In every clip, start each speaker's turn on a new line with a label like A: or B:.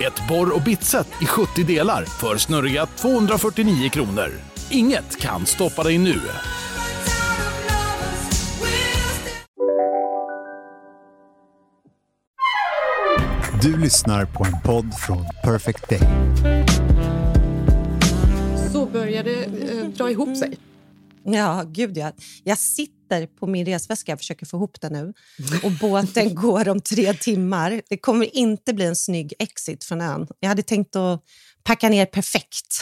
A: Ett borr och bitset i 70 delar för snurriga 249 kronor. Inget kan stoppa dig nu.
B: Du lyssnar på en podd från Perfect Day.
C: Så börjar det eh, dra ihop sig.
D: Ja, gud ja. Jag sitter på min resväska och försöker få ihop den nu. Och båten går om tre timmar. Det kommer inte bli en snygg exit från ön. Jag hade tänkt att packa ner perfekt.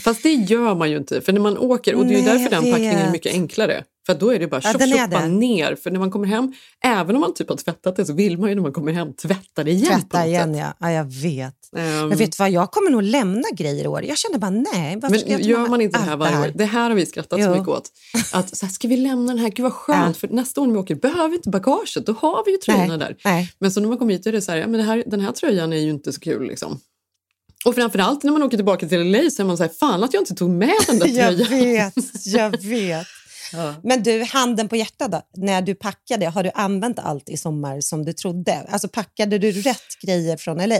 C: Fast det gör man ju inte. För när man åker, och det är
D: Nej,
C: därför den
D: jag
C: packningen är mycket enklare. För då är det bara
D: Ja,
C: tjoff, tjoffa
D: det.
C: ner. För när man kommer hem, även om man typ har tvättat det så vill man ju när man kommer hem tvätta det igen.
D: Tvätta igen, ja. ja. Jag vet.
C: Ehm,
D: Men vet vad, jag kommer nog lämna grejer i år. Jag känner bara nej. Varför jag
C: Men gör man inte det här varje år? Det här har vi skrattat så
D: Jo.
C: mycket åt. Att så här, ska vi lämna den här? Gud vad skönt,
D: Ja.
C: för nästa år när vi åker behöver vi inte bagaget. Då har vi ju tröjorna
D: Nej,
C: där.
D: nej.
C: Men så när man kommer hit är det så här, ja, men här, den här tröjan är ju inte så kul. Liksom. Och framförallt när man åker tillbaka till LA så är man så här, fan att jag inte tog med den där
D: Jag
C: tröjan.
D: vet, jag vet. Men du, handen på hjärtat då. När du packade, har du använt allt i sommar som du trodde? Alltså packade du rätt grejer från LA?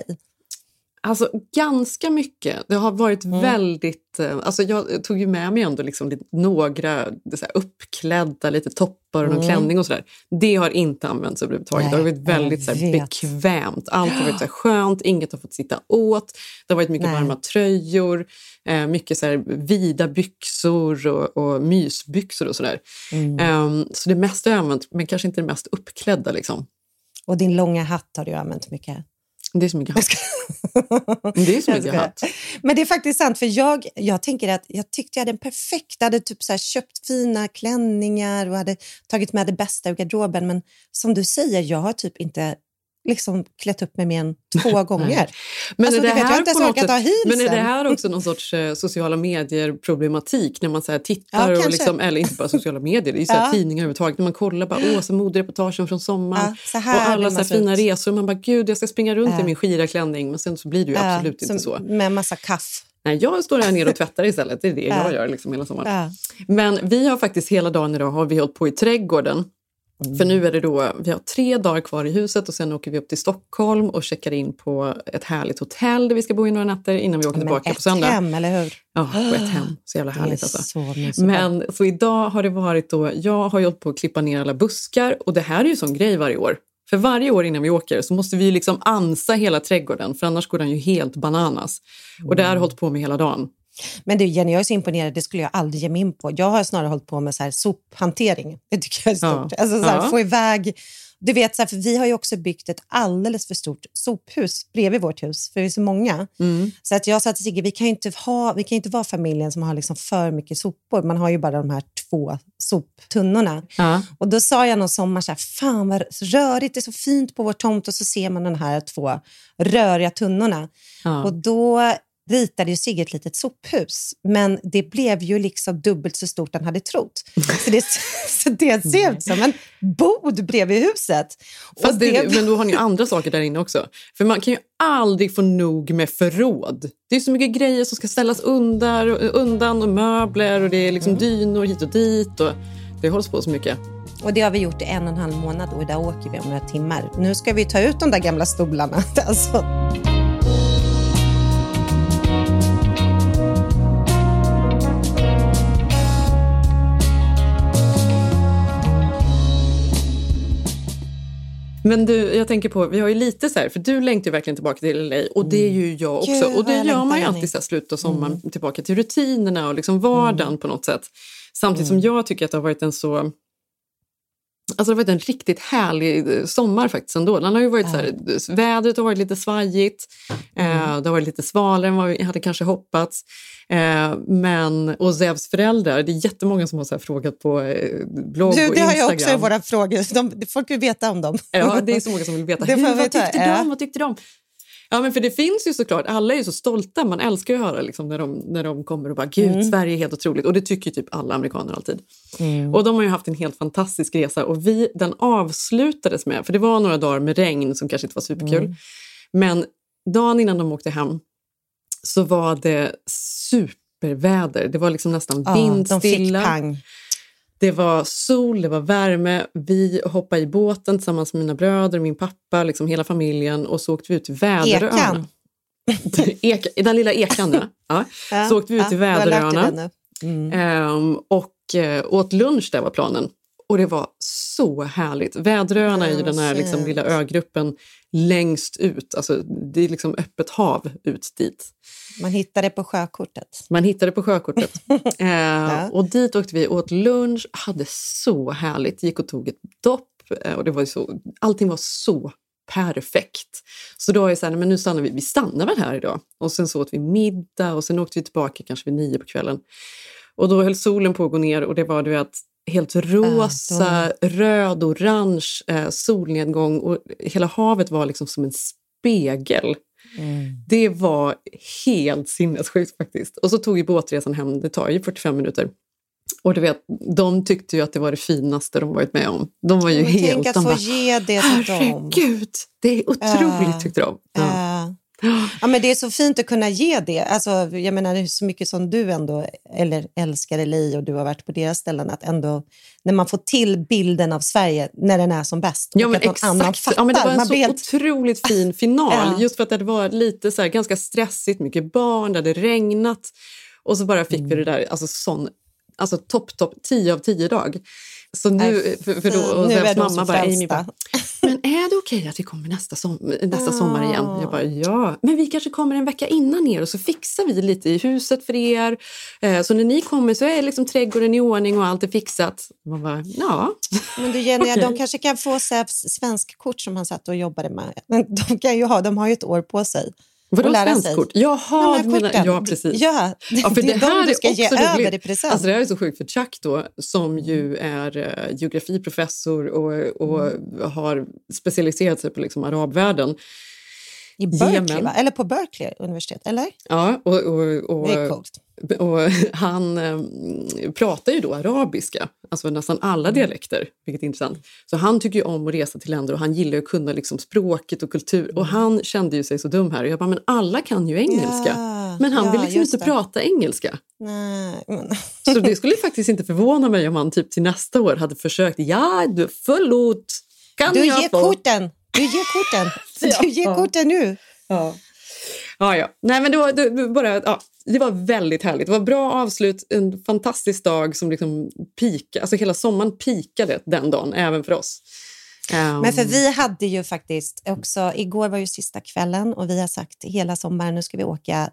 C: Alltså ganska mycket. Det har varit
D: Mm.
C: väldigt... eh, Alltså jag tog ju med mig ändå liksom några så här, uppklädda, lite toppar och någon klänning och sådär. Det har inte använts överhuvudtaget. det har
D: Mm.
C: Varit väldigt så här, bekvämt. Allt har varit så här, skönt, inget har fått sitta åt. Det har varit mycket
D: Nej.
C: varma tröjor, eh, mycket så här, vida byxor och, och mysbyxor och sådär.
D: Mm.
C: Ehm, så det mesta har jag använt, men kanske inte det mest uppklädda. Liksom.
D: Och din långa hatt har du använt mycket.
C: Det är så mycket hatt. Det är så mycket hatt.
D: Men det är faktiskt sant, för jag, jag tänker att jag tyckte jag hade en perfekt, jag hade typ så köpt fina klänningar och hade tagit med det bästa ur garderoben. Men som du säger, jag har typ inte liksom klätt upp mig mer än två gånger.
C: Men
D: Alltså,
C: är
D: du
C: det
D: vet, jag
C: här
D: inte ens orkat ha
C: sätt- Men är det
D: heelsen.
C: här också någon sorts eh, sociala medier-problematik? När man så här tittar,
D: Ja,
C: och liksom, eller inte bara sociala medier, det är så här
D: Ja.
C: tidningar överhuvudtaget. När man kollar bara, åh, så modereportagen från sommaren
D: Ja, här
C: och alla så här fina resor. Man bara, gud, jag ska springa runt i min skiraklänning. Men sen så blir det ju absolut inte så.
D: Med massa kaff.
C: Nej, jag står här nere och tvättar istället. Det är det
D: Ja.
C: jag gör liksom hela sommaren. Men vi har faktiskt hela dagen idag har vi hållit på i trädgården.
D: Mm.
C: För nu är det då, vi har tre dagar kvar i huset och sen åker vi upp till Stockholm och checkar in på ett härligt hotell där vi ska bo i några nätter innan vi åker
D: Men
C: tillbaka
D: ett
C: på söndag.
D: hem, eller hur?
C: Ja, på ett hem. Så jävla härligt alltså.
D: så.
C: Men så idag har det varit då, jag har hållit på att klippa ner alla buskar och det här är ju sån grej varje år. För varje år innan vi åker så måste vi liksom ansa hela trädgården för annars går den ju helt bananas. Och det har jag hållit på med hela dagen.
D: Men du Jenny, jag är så imponerad. Det skulle jag aldrig ge mig in på. Jag har snarare hållit på med så här sophantering. Det tycker jag är stort.
C: Ja.
D: Alltså så här,
C: Ja.
D: få iväg... Du vet, så här, för vi har ju också byggt ett alldeles för stort sophus bredvid vårt hus, för vi är så många.
C: Mm.
D: Så att jag sa till Sigge, vi kan ju inte, ha, vi kan inte vara familjen som har liksom för mycket sopor. Man har ju bara de här två soptunnorna.
C: Ja.
D: Och då sa jag någon sommar så här, fan vad rörigt, det är så fint på vår tomt och så ser man de här två röriga tunnorna.
C: Ja.
D: Och då ritade ju Sigge ett litet sophus, men det blev ju liksom dubbelt så stort han hade trott. Så det, så det ser ut som en bod bredvid huset.
C: Fast
D: Och
C: det, Men då har ni andra saker där inne också. För man kan ju aldrig få nog med förråd. Det är så mycket grejer som ska ställas undan, undan och möbler och det är liksom dynor hit och dit. Och det hålls på så mycket.
D: Och det har vi gjort i en och en halv månad och idag åker vi om några timmar. Nu ska vi ta ut de där gamla stolarna. Alltså.
C: Men du, jag tänker på, vi har ju lite så här, för du längtar ju verkligen tillbaka till LA och det är ju jag också.
D: Gud,
C: och det gör man ju alltid så här, slutet av sommaren tillbaka till rutinerna och liksom vardagen på något sätt. Samtidigt som jag tycker att det har varit en så Alltså det har varit en riktigt härlig eh, sommar faktiskt ändå. Den har ju varit så här, vädret har varit lite svajigt, eh, det har varit lite svalare än vad vi hade kanske hoppats. Eh, men, och Zevs föräldrar, det är jättemånga som har så frågat på eh, blogg
D: Du,
C: och
D: det har
C: Instagram.
D: jag också i våra frågor. De, folk vill veta om dem.
C: Ja, det är så många som vill veta.
D: Jag
C: vad tyckte de? Vad tyckte de? Ja, men för det finns ju såklart, alla är ju så stolta, man älskar ju att höra liksom, när, de, när de kommer och bara “Gud, Sverige är helt otroligt” och det tycker ju typ alla amerikaner alltid. Och de har ju haft en helt fantastisk resa och vi, den avslutades med, för det var några dagar med regn som kanske inte var superkul, men dagen innan de åkte hem så var det superväder. Det var liksom nästan
D: Ja, de fick
C: vindstilla.
D: pang.
C: Det var sol, det var värme. Vi hoppade i båten tillsammans med mina bröder, min pappa, liksom hela familjen och så åkte vi ut till Väderöarna.
D: Ekan.
C: Eka, den lilla ekan, ja. ja.
D: Ja,
C: Så åkte vi ut till
D: ja, dig
C: Väderöarna
D: nu.
C: ehm, och eh, åt lunch, där var planen. Och det var så härligt. Väderöarna är ju
D: Ja,
C: den här liksom, lilla ögruppen längst ut. Alltså, det är liksom öppet hav ut dit.
D: Man hittar det på sjökortet.
C: Man hittade på sjökortet. eh, Och dit åkte vi, åt lunch, hade så härligt. Gick och tog ett dopp. Eh, och det var så, allting var så perfekt. Så då är jag så här, men nu stannar vi, vi stannar väl här idag. Och sen så åt vi middag och sen åkte vi tillbaka kanske vid nio på kvällen. Och då höll solen på att gå ner och det var du vet, helt rosa, röd, orange eh, solnedgång och hela havet var liksom som en spegel. Det var helt sinnessjukt faktiskt. Och så tog ju båtresan hem, det tar ju 45 minuter. Och du vet, de tyckte ju att det var det finaste de varit med om. De var ju
D: Men
C: helt...
D: Tänk att
C: de
D: få
C: bara,
D: ge det till dem.
C: Herregud, det är otroligt
D: Ja.
C: tyckte de. Ja.
D: Eh, Ja, men det är så fint att kunna ge det. Alltså, jag menar, det är så mycket som du ändå eller älskar LA och du har varit på deras ställen. Att ändå, när man får till bilden av Sverige när den är som bäst.
C: Ja, men
D: någon annan
C: exakt.
D: fattar.
C: Ja, men det var en
D: man
C: så
D: helt...
C: otroligt fin final.
D: Ja.
C: Just för att det var lite så här, ganska stressigt, mycket barn, det hade regnat. Och så bara fick vi det där, alltså sån, alltså topp, topp, 10 av 10 dag. Så nu, för, för då, och
D: nu är
C: mamma bara, Amy bara, men är det okej att vi kommer nästa, som, nästa sommar igen? Jag bara, ja, men vi kanske kommer en vecka innan er och så fixar vi lite i huset för er. Eh, så när ni kommer så är liksom trädgården i ordning och allt är fixat. Man bara, ja.
D: Men du Jenny,
C: Okej.
D: de kanske kan få Säfs svenskkort som han satt och jobbade med. Men de, kan ju ha, de har ju ett år på sig.
C: Vadå svenskkort? Jaha, du menar, ja precis.
D: Ja,
C: Ja, för
D: det,
C: det,
D: är de
C: här
D: du ska
C: är
D: ge
C: också
D: över
C: roligt.
D: i present.
C: Alltså det här är så sjukt för Chuck då, som ju är eh, geografiprofessor och, och
D: Mm.
C: har specialiserat sig på liksom arabvärlden.
D: I Berkeley, va? eller på Berkeley universitet, eller?
C: Ja, och, och, och,
D: Det är coolt.
C: och han eh, pratar ju då arabiska, alltså nästan alla
D: Mm.
C: dialekter, vilket är intressant. Så han tycker ju om att resa till länder och han gillar att kunna liksom språket och kultur.
D: Mm.
C: Och han kände ju sig så dum här och jag bara, men alla kan ju engelska.
D: Ja,
C: men han
D: ja,
C: vill liksom inte
D: det.
C: prata engelska.
D: Nej, men...
C: Så det skulle faktiskt inte förvåna mig om han typ till nästa år hade försökt. Ja, du, förlåt. Kan
D: Du
C: jag
D: ger
C: få?
D: korten! Du ger korten! Du ger
C: Ja.
D: korten nu!
C: Ja. Ja, ja. Nej, men det, var, det, bara, ja, det var väldigt härligt. Det var bra avslut, en fantastisk dag som liksom pika, alltså hela sommaren pikade den dagen, även för oss. Ehm,
D: Men för vi hade ju faktiskt också, igår var ju sista kvällen och vi har sagt hela sommaren nu ska vi åka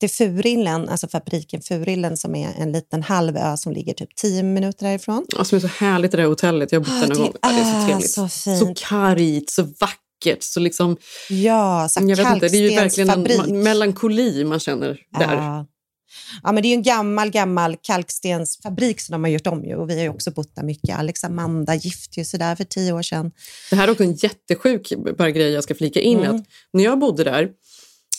D: till Furillen, alltså fabriken Furillen som är en liten halvö som ligger typ 10 minuter härifrån.
C: ja, som är så härligt det där hotellet. Jag har bott
D: Ah,
C: där någon gång. Ja, det är så trevligt.
D: så fint.
C: så kargt, så vackert. Så liksom,
D: Ja, så
C: jag vet inte, det är ju verkligen en melankoli man känner där.
D: Ja. Ja, men det är en gammal, gammal kalkstensfabrik som de har gjort om ju. Och vi har ju också bott där mycket. Alex Amanda gifte sig där för tio år sedan.
C: Det här är också en jättesjuk bara grej jag ska flika in.
D: Mm.
C: Att när jag bodde där,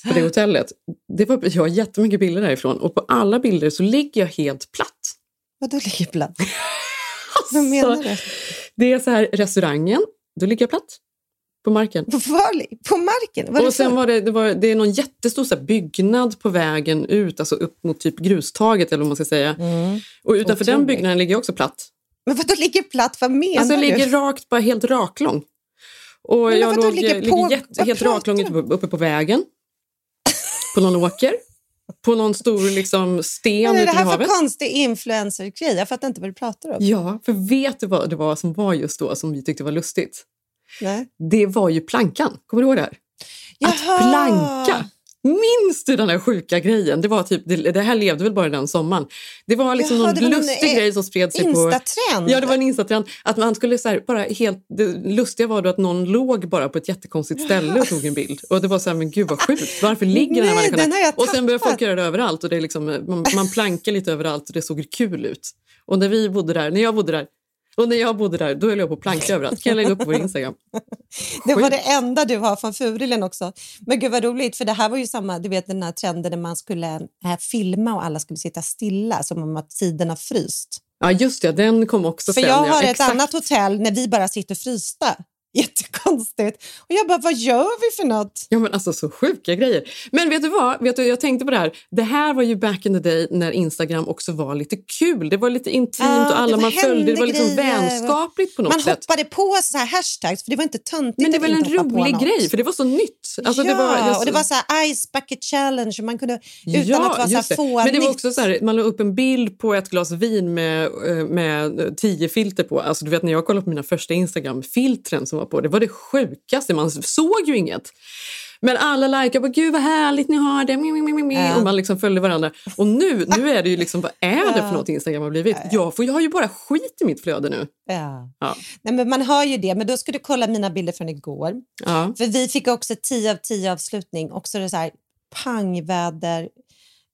C: på det hotellet, det var, jag har jättemycket bilder därifrån och på alla bilder så ligger jag helt platt.
D: Vad då ligger platt? Vad menar du?
C: Det är så här, restaurangen, då ligger jag platt på marken.
D: På, var, på marken? Var
C: och
D: det
C: sen var det, det, var, det är någon jättestor så byggnad på vägen ut, alltså upp mot typ grustaget eller vad man ska säga.
D: Mm.
C: Och utanför den
D: Otroligt.
C: byggnaden ligger jag också platt.
D: Men vad då ligger platt? Vad menar
C: Alltså jag
D: du?
C: ligger rakt, bara helt raklång. Och
D: Men
C: jag
D: vadå,
C: låg,
D: ligger
C: ligger,
D: på-
C: jätte,
D: vad
C: helt raklång uppe på vägen. På någon åker. På någon stor liksom, sten
D: Vad är det här för
C: havet.
D: konstig influencer-grej? Jag fattar inte vad du pratar om.
C: Ja, för vet du vad det var som var just då som vi tyckte var lustigt?
D: Nej.
C: Det var ju plankan. Kommer du ihåg det här? Att
D: Jaha!
C: planka! Minns du den här sjuka grejen? Det, var typ, det, det här levde väl bara den sommaren. Det var liksom
D: Jaha,
C: någon
D: var
C: lustig
D: eh,
C: grej som spred sig på... Ja, det var en instatrend. Att man skulle så här, bara helt, det lustiga var då att någon låg bara på ett jättekonstigt ställe och tog en bild. Och det var så här, men gud vad sjukt. Varför ligger den här
D: Nej,
C: människan
D: den
C: här? Och sen började folk göra det överallt. Och det är liksom, man, man plankar lite överallt och det såg kul ut. Och när vi bodde där, när jag bodde där, Och när jag bodde där, då höll jag på att planka överallt. Kan jag lägga upp på vår Instagram?
D: Det var det enda du har från Furilen också. Men gud vad roligt, för det här var ju samma, du vet den här trenden när man skulle äh, filma och alla skulle sitta stilla som om att tiden har fryst.
C: Ja, just det. Den kom också
D: För
C: sen.
D: jag
C: ja.
D: har ett
C: Exakt.
D: annat hotell när vi bara sitter frysta. Jättekonstigt. Och jag bara, vad gör vi för något?
C: Ja, men alltså så sjuka grejer. Men vet du vad? Vet du, jag tänkte på det här. Det här var ju back in the day när Instagram också var lite kul. Det var lite intimt
D: Ja,
C: och alla man följde. Det var liksom
D: grejer.
C: vänskapligt på något
D: Man
C: sätt.
D: hoppade på så här hashtags, för det var inte töntigt
C: Men det var en rolig grej, för det var så nytt. Alltså,
D: ja,
C: det var, jag-
D: och det var så här ice bucket challenge man kunde utan
C: Ja,
D: att vara så här
C: just
D: fånigt.
C: Men det var också så här, man la upp en bild på ett glas vin med, eh, med tio filter på. Alltså, du vet när jag kollade på mina första Instagram-filtren som var på, det var det sjukaste. Man såg ju inget. Men alla likade på gud vad härligt ni har det. Mi, mi, mi, mi, mi.
D: Ja.
C: Och man liksom följde varandra. Och nu, nu är det ju liksom, vad är det för något Instagram har blivit? Jag, får, jag har ju bara skit i mitt flöde nu.
D: Ja.
C: Ja.
D: Nej, men man hör ju det, men då ska du kolla mina bilder från igår.
C: Ja.
D: För vi fick också 10 av 10 avslutning. Också det så här pangväder,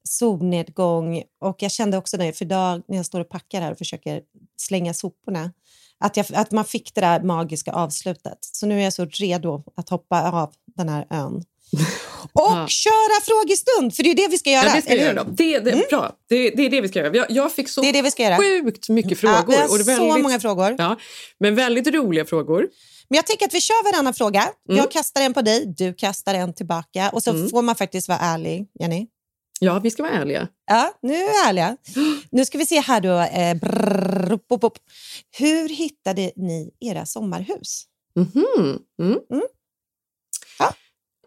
D: solnedgång och jag kände också det, för idag när jag står och packar här och försöker slänga soporna, att, jag, att man fick det där magiska avslutet. Så nu är jag så redo att hoppa av den här ön. Och
C: Ja.
D: köra frågestund, för det är det vi ska göra.
C: Ja, det ska vi
D: eller
C: göra
D: hur?
C: då. Det, det, Bra, det, det är det vi ska göra. Jag, jag fick så
D: Det är det vi ska göra.
C: sjukt mycket frågor.
D: Ja, vi har
C: och det är
D: så
C: väldigt,
D: många frågor.
C: Ja, men väldigt roliga frågor.
D: Men jag tänker att vi kör varannan fråga.
C: Mm.
D: Jag kastar en på dig, du kastar en tillbaka och så får man faktiskt vara ärlig. Jenny?
C: Ja, vi ska vara ärliga.
D: Ja, nu är vi ärliga. Nu ska vi se här då. Eh, brrr, upp, upp. Hur hittade ni era sommarhus?
C: Mhm. Mm.
D: Mm. Ja.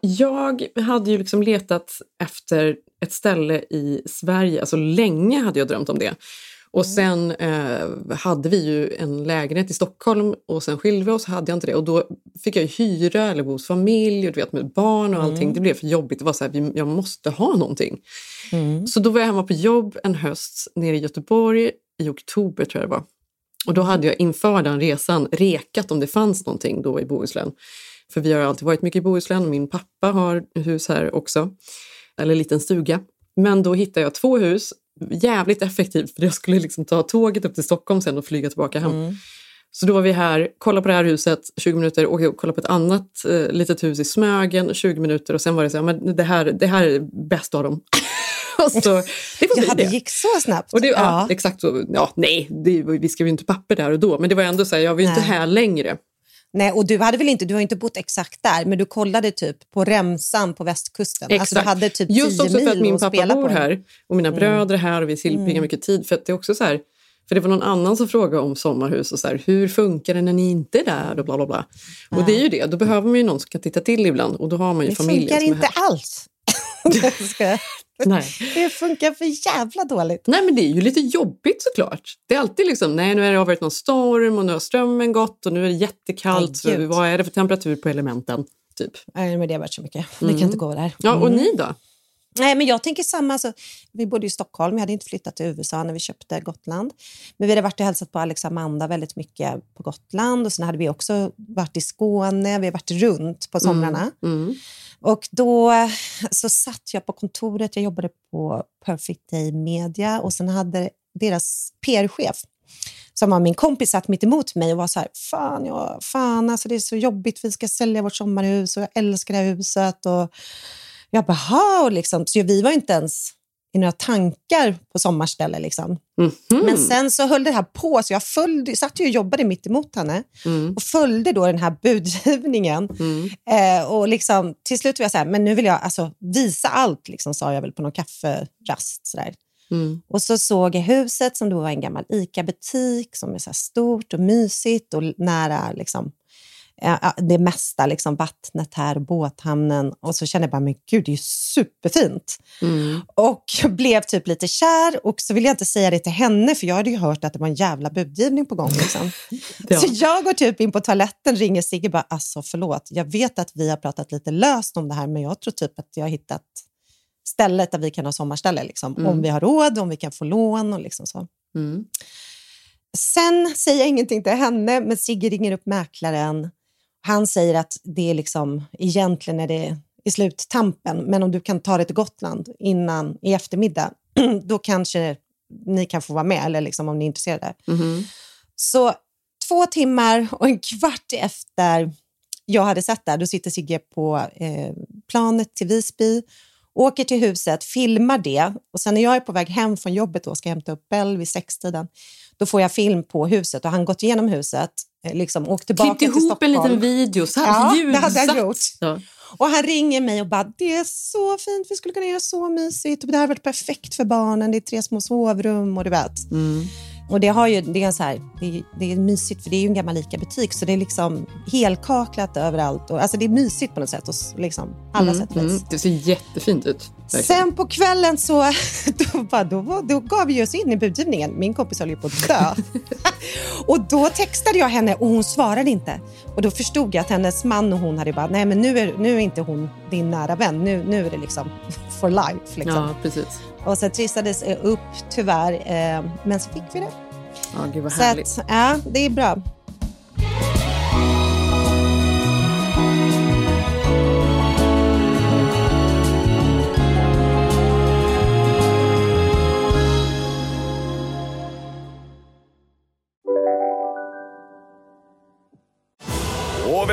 C: Jag hade ju liksom letat efter ett ställe i Sverige, alltså länge hade jag drömt om det. Och
D: Mm.
C: sen eh, hade vi ju en lägenhet i Stockholm och sen skilde vi oss, hade jag inte det. Och då fick jag hyra eller bo hos familj och du vet med barn och allting.
D: Mm.
C: Det blev för jobbigt. Det var så här, jag måste ha någonting.
D: Mm.
C: Så då var jag hemma på jobb en höst nere i Göteborg i oktober tror jag det var. Och då hade jag inför den resan rekat om det fanns någonting då i Bohuslän. För vi har alltid varit mycket i Bohuslän. Min pappa har hus här också. Eller en liten stuga. Men då hittade jag två hus. Jävligt effektivt för jag skulle liksom ta tåget upp till Stockholm sen och flyga tillbaka hem.
D: Mm.
C: Så då var vi här, kollade på det här huset 20 minuter, åkte och kollade på ett annat eh, litet hus i Smögen 20 minuter och sen var det så här, men det här, det här är bäst av dem. så, det får bli
D: Ja, det gick så snabbt.
C: Och det, ja.
D: Ja.
C: exakt så. Ja, nej, det, vi skrev ju inte papper där och då, men det var ändå så här, jag var ju inte här längre.
D: Nej, och du hade väl inte, du har inte bott exakt där, men du kollade typ på remsan på västkusten. Alltså, du hade typ
C: Just
D: 10
C: också för att min pappa bor.
D: Mm.
C: här och mina bröder är här och vi tillbringar mycket tid. För att det är också så här, för det var någon annan som frågade om sommarhus och så här, hur funkar det när ni inte är där och bla bla bla. Och det är ju det, då behöver man ju någon som kan titta till ibland och då har man ju
D: Det
C: familjen
D: funkar
C: som är
D: inte
C: här.
D: alls. Jag skojar.
C: Nej.
D: det funkar för jävla dåligt.
C: Nej, men det är ju lite jobbigt såklart. Det är alltid liksom, nej nu har det varit någon storm och nu har strömmen gått och nu är det jättekallt.
D: Nej,
C: vad är det för temperatur på elementen? Typ.
D: Nej, men det har varit så mycket. Det kan inte gå där.
C: Ja, och ni då?
D: Nej, men jag tänker samma. Alltså, vi bodde i Stockholm, vi hade inte flyttat till USA när vi köpte Gotland. Men vi hade varit och hälsat på Alex Amanda väldigt mycket på Gotland. Och sen hade vi också varit i Skåne, vi har varit runt på somrarna.
C: Mm.
D: Och då så satt jag på kontoret, jag jobbade på Perfect Day Media och sen hade deras PR-chef som var min kompis satt mitt emot mig och var så här, fan, ja, fan alltså det är så jobbigt, vi ska sälja vårt sommarhus och jag älskar det här huset. Och jag bara, och liksom, så vi var inte ens i några tankar på sommarställe. Liksom.
C: Mhm.
D: Men sen så höll det här på, så jag följde, satt ju och jobbade mitt emot henne
C: Mm.
D: och följde då den här budgivningen.
C: Mm.
D: Eh, och liksom, till slut var jag så här, men nu vill jag alltså, visa allt, liksom, sa jag väl på någon kafferast. Så.
C: Mm.
D: Och så såg jag huset som då var en gammal ICA-butik som är så stort och mysigt och nära liksom, det mesta, liksom vattnet här, båthamnen. Och så kände jag bara, men gud, det är ju superfint.
C: Mm.
D: Och blev typ lite kär och så ville jag inte säga det till henne för jag hade ju hört att det var en jävla budgivning på gång. Liksom.
C: Ja.
D: Så jag går typ in på toaletten, ringer Sigge och bara, alltså förlåt, jag vet att vi har pratat lite löst om det här men jag tror typ att jag har hittat stället där vi kan ha sommarställe. Liksom.
C: Mm.
D: Om vi har råd, om vi kan få lån och liksom så.
C: Mm.
D: Sen säger jag ingenting till henne, men Sigge ringer upp mäklaren. Han säger att det är liksom, egentligen är det i sluttampen, men om du kan ta det till Gotland innan i eftermiddag, då kanske ni kan få vara med, eller liksom om ni är intresserade.
C: Mhm.
D: Så två timmar och en kvart efter jag hade sett det, då sitter Sigge på eh, planet till Visby, åker till huset, filmar det och sen när jag är på väg hem från jobbet och ska hämta upp Bell vid sextiden, då får jag film på huset och han gått igenom huset, eh, liksom åkt tillbaka till
C: ihop
D: Stockholm.
C: en liten video, så här,
D: Ja, det hade
C: ljudsatt.
D: gjort.
C: Ja.
D: Och han ringer mig och bara, det är så fint, vi skulle kunna göra så mysigt. Och det här har varit perfekt för barnen, det är tre små sovrum och du vet.
C: Mm.
D: Och det, har ju, det, är så här, det, är, det är mysigt för det är ju en gammal ICA-butik så det är liksom helkaklat överallt. Och, alltså det är mysigt på något sätt, och liksom, alla sätt och vis.
C: Mm, det ser jättefint ut. verkligen.
D: Sen på kvällen så då, bara, då, var- då gav vi oss in i budgivningen. Min kompis höll ju på att dö. och då textade jag henne och hon svarade inte. Och då förstod jag att hennes man och hon hade bara, nej men nu är, nu är inte hon din nära vän. Nu, nu är det liksom for life. Liksom.
C: Ja, precis.
D: Och så trissades det upp tyvärr, eh, men så fick vi det.
C: Ja, gud vad
D: Så
C: härligt.
D: att, ja, det är bra.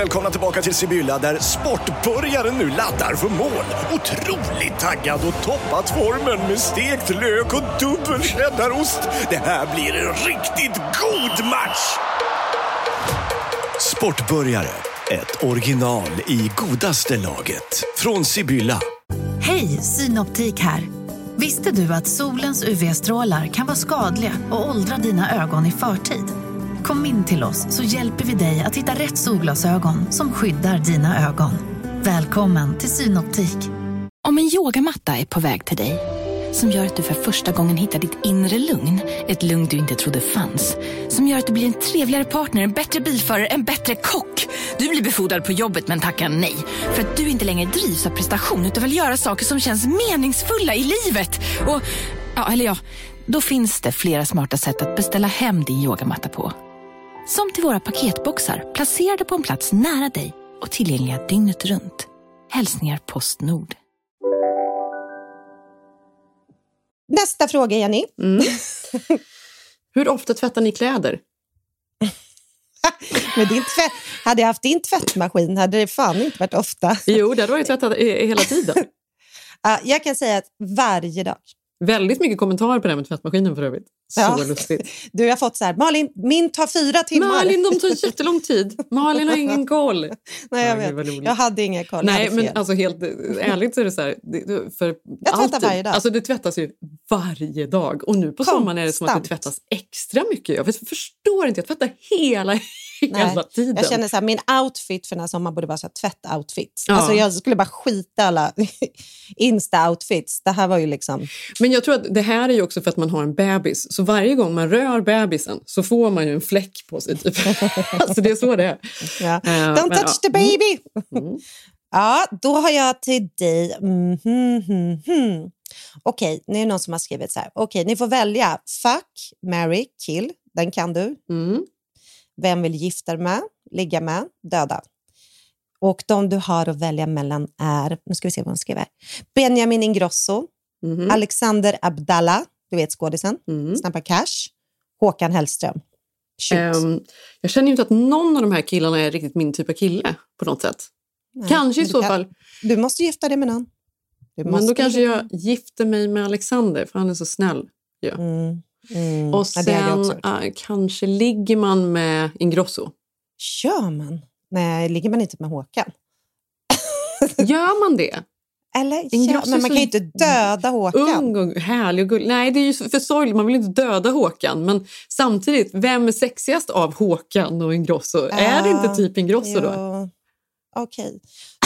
E: Välkomna tillbaka till Sibylla där sportbörjaren nu laddar för mål. Otroligt taggad och toppat formen med stekt lök och dubbel cheddarost. Det här blir en riktigt god match! Sportbörjare, ett original i godaste laget. Från Sibylla.
F: Hej, Synoptik här. Visste du att solens UV-strålar kan vara skadliga och åldra dina ögon i förtid? Kom in till oss så hjälper vi dig att hitta rätt solglasögon som skyddar dina ögon. Välkommen till Synoptik.
G: Om en yogamatta är på väg till dig, som gör att du för första gången hittar ditt inre lugn, ett lugn du inte trodde fanns, som gör att du blir en trevligare partner, en bättre bilförare, en bättre kock. Du blir befordrad på jobbet men tackar nej, för att du inte längre drivs av prestation utan vill göra saker som känns meningsfulla i livet. Och, ja, eller ja, då finns det flera smarta sätt att beställa hem din yogamatta på. Som till våra paketboxar placerade på en plats nära dig och tillgängliga dygnet runt. Hälsningar Postnord.
D: Nästa fråga, Jenny.
C: Hur ofta tvättar ni kläder?
D: Med din tvätt, hade jag haft din tvättmaskin hade det fan inte varit ofta.
C: Jo, det har varit tvättat hela tiden.
D: Ja, jag kan säga att varje dag.
C: Väldigt mycket kommentarer på det här med tvättmaskinen för övrigt. Så
D: Ja.
C: lustigt.
D: Du har fått så här, Malin, min tar fyra timmar.
C: Malin, de tar jättelång tid. Malin har ingen koll.
D: Nej, jag,
C: vad
D: vet. jag hade ingen koll.
C: Nej, men alltså helt eh, ärligt så är det så här. För
D: Jag tvättar
C: alltid.
D: varje dag.
C: Alltså det tvättas ju varje dag. Och nu på sommaren är det som att det
D: Konstant.
C: tvättas extra mycket. Jag förstår inte, jag tvättar hela, hela tiden.
D: Jag känner så här, min outfit för den här sommaren borde vara så här, tvätt-outfit.
C: Ja.
D: Alltså jag skulle bara skita alla Insta-outfits. Det här var ju liksom...
C: Men jag tror att det här är ju också för att man har en bebis. Så varje gång man rör bebisen så får man ju en fläck på sig. Typ. alltså det är så det är.
D: Ja.
C: Eh,
D: Don't touch
C: ja.
D: the baby!
C: Mm.
D: Ja, då har jag till dig... Mm, hmm, hmm, hmm. Okej, nu är det någon som har skrivit så här. Okej, ni får välja fuck, marry, kill. Den kan du.
C: Mm.
D: Vem vill gifta dig med, ligga med, döda? Och de du har att välja mellan är, nu ska vi se vad hon skriver. Benjamin Ingrosso,
C: Mhm.
D: Alexander Abdallah, du vet skådisen,
C: Mm.
D: Snabba Cash, Håkan Hellström.
C: Ehm, jag känner ju inte att någon av de här killarna är riktigt min typ av kille på något sätt.
D: Nej,
C: Kanske i så
D: kan-
C: fall.
D: Du måste gifta dig med någon.
C: Men då kanske jag gifter mig med Alexander för han är så snäll. Ja.
D: Mm, mm.
C: Och
D: Ja,
C: sen
D: gjort.
C: äh, kanske ligger man med Ingrosso.
D: Gör man? Nej, ligger man inte med Håkan?
C: Gör man det?
D: Eller? Ja,
C: Ingrosso
D: men man kan ju inte döda Håkan.
C: Ung och härlig och gullig. Nej, det är ju för sorgligt. Man vill inte döda Håkan. Men samtidigt, vem är sexigast av Håkan och Ingrosso? är det inte typ Ingrosso då?
D: Jo. Okej.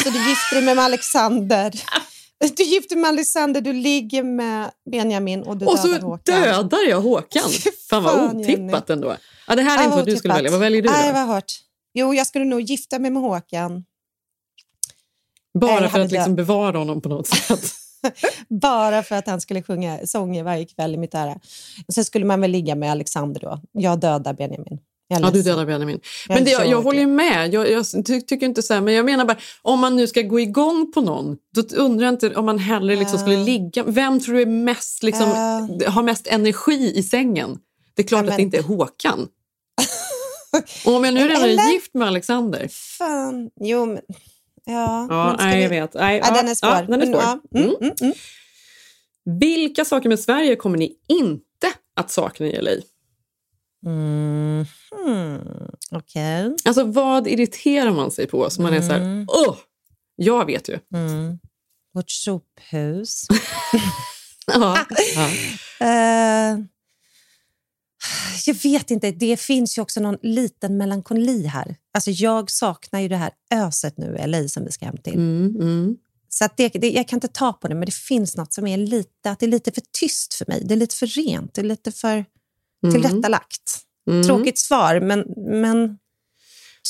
D: Så du gifter dig med Alexander. Du gifter med Alexander, du ligger med Benjamin och du
C: Och
D: dödar
C: så
D: Håkan.
C: dödar jag Håkan. Fan vad otippat
D: Jenny.
C: ändå. Ja, det här är
D: Ja,
C: inte vad du skulle välja. Vad väljer du
D: Nej,
C: då?
D: vad hört. Jo, jag skulle nog gifta mig med Håkan.
C: Bara för att liksom bevara honom på något sätt.
D: Bara för att han skulle sjunga sånger varje kväll i mitt ära. Och sen skulle man väl ligga med Alexander då. Jag dödar Benjamin.
C: Ja, du dödar Benjamin. Men det, jag, jag håller med. Jag, jag ty, tycker inte så här, men jag menar bara, om man nu ska gå igång på någon, då undrar jag inte om man hellre liksom skulle
D: Ja.
C: ligga... Vem tror du är mest, liksom,
D: Ja.
C: har mest energi i sängen? Det är klart
D: Ja,
C: att det inte är Håkan. Och om jag nu redan är gift med Alexander.
D: Fan, jo men... Ja,
C: Ja, nej,
D: vi-
C: jag vet. Nej,
D: Ja, den är svår.
C: Ja, den är
D: Men,
C: svår.
D: ja, mm,
C: Mm.
D: mm, mm.
C: Vilka saker med Sverige kommer ni inte att sakna i LA?
D: Mm, hmm, Okej.
C: Alltså vad irriterar man sig på? Så man är så här, åh, jag vet ju.
D: Mm. Vårt sophus.
C: Ja. Ja.
D: Eh, jag vet inte, det finns ju också någon liten melankoli här. Alltså jag saknar ju det här öset nu i LA som vi ska hem till.
C: Mm, mm.
D: Så det, det, jag kan inte ta på det, men det finns något som är lite, att det är lite för tyst för mig. Det är lite för rent, det är lite för tillrättalagt.
C: Mm.
D: Tråkigt svar, men, men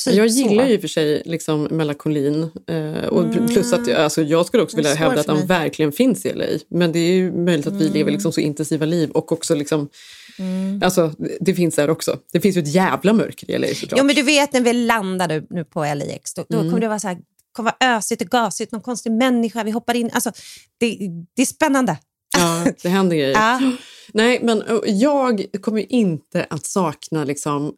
D: typ
C: jag gillar
D: så.
C: ju för sig liksom melankolin. Eh, och plus att jag, alltså jag skulle också vilja hävda att
D: mig.
C: verkligen finns i LA. Men det är ju möjligt att vi lever liksom så intensiva liv och också liksom... Alltså, det finns där också. Det finns ju ett jävla mörker i LA såklart.
D: Jo, men du vet när vi landade nu på LAX, då, då
C: Mm.
D: kommer det vara så här, kommer vara ösigt och gasigt, någon konstig människa, vi hoppar in. Alltså, det, det är spännande.
C: Ja, det händer grejer.
D: Ja.
C: Nej, men jag kommer inte att sakna liksom,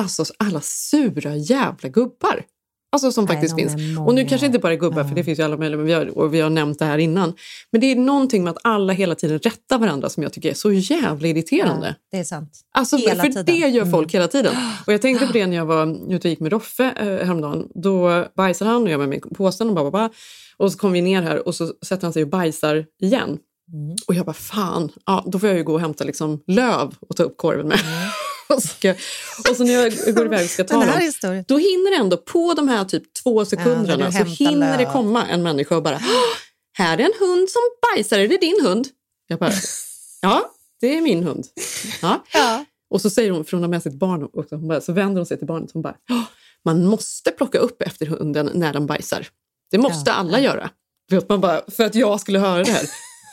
C: alltså, alla sura jävla gubbar. Alltså som
D: Nej,
C: faktiskt finns. Och nu kanske inte bara gubbar, för det finns ju alla möjliga, men vi har, och vi har nämnt det här innan. Men det är någonting med att alla hela tiden rättar varandra som jag tycker är så jävla irriterande.
D: Ja, det är sant.
C: Alltså,
D: Hela
C: för
D: tiden.
C: det gör
D: Mm.
C: folk hela tiden. Och jag tänkte på det när jag var ute och gick med Roffe eh, häromdagen. Då bajsade han och jag med mig påsen och bara, bara, och så kom vi ner här och så sätter han sig och bajsar igen.
D: Mm.
C: Och jag bara, fan, ja, då får jag ju gå och hämta liksom löv och ta upp korven med. och, ska, och så när jag går iväg och ska ta
D: Den
C: dem, då hinner det ändå på de här typ två sekunderna
D: du
C: så hinner det
D: löv.
C: komma en människa och bara, "Åh, här är en hund som bajsar, är det din hund? Jag bara, ja, det är min hund. Ja.
D: Ja.
C: Och så säger hon, för hon har med sig ett barn också, hon bara, så vänder hon sig till barnet och hon bara, "Ja, man måste plocka upp efter hunden när den bajsar. Det måste
D: Ja.
C: alla göra. För att, man bara, för att jag skulle höra det här.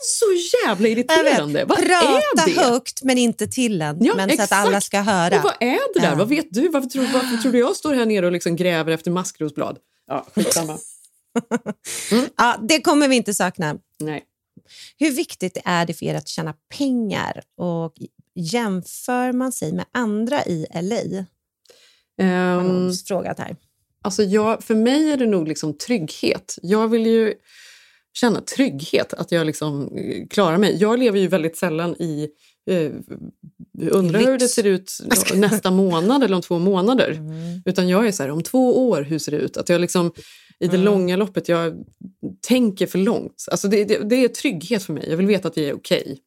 C: Så jävla irriterande. Vad
D: prata
C: är det?
D: högt men inte till en,
C: Ja,
D: men så att alla ska höra.
C: Och vad är det där?
D: Ja.
C: Vad vet du? Varför tror, varför tror du jag står här nere och liksom gräver efter maskrosblad? Ja, skitsamma.
D: Ja, det kommer vi inte sakna.
C: Nej.
D: Hur viktigt är det för er att tjäna pengar och jämför man sig med andra i LA?
C: Um,
D: någon frågat här.
C: Alltså jag, för mig är det nog liksom trygghet. Jag vill ju känna trygghet, att jag liksom eh, klarar mig. Jag lever ju väldigt sällan i... Eh, undrar hur det ser ut nästa månad eller om två månader.
D: Mm.
C: Utan jag är så här, om två år, hur ser det ut? Att jag liksom, I det
D: Mm.
C: långa loppet, jag tänker för långt. Alltså det, det, det är trygghet för mig. Jag vill veta att vi är okej.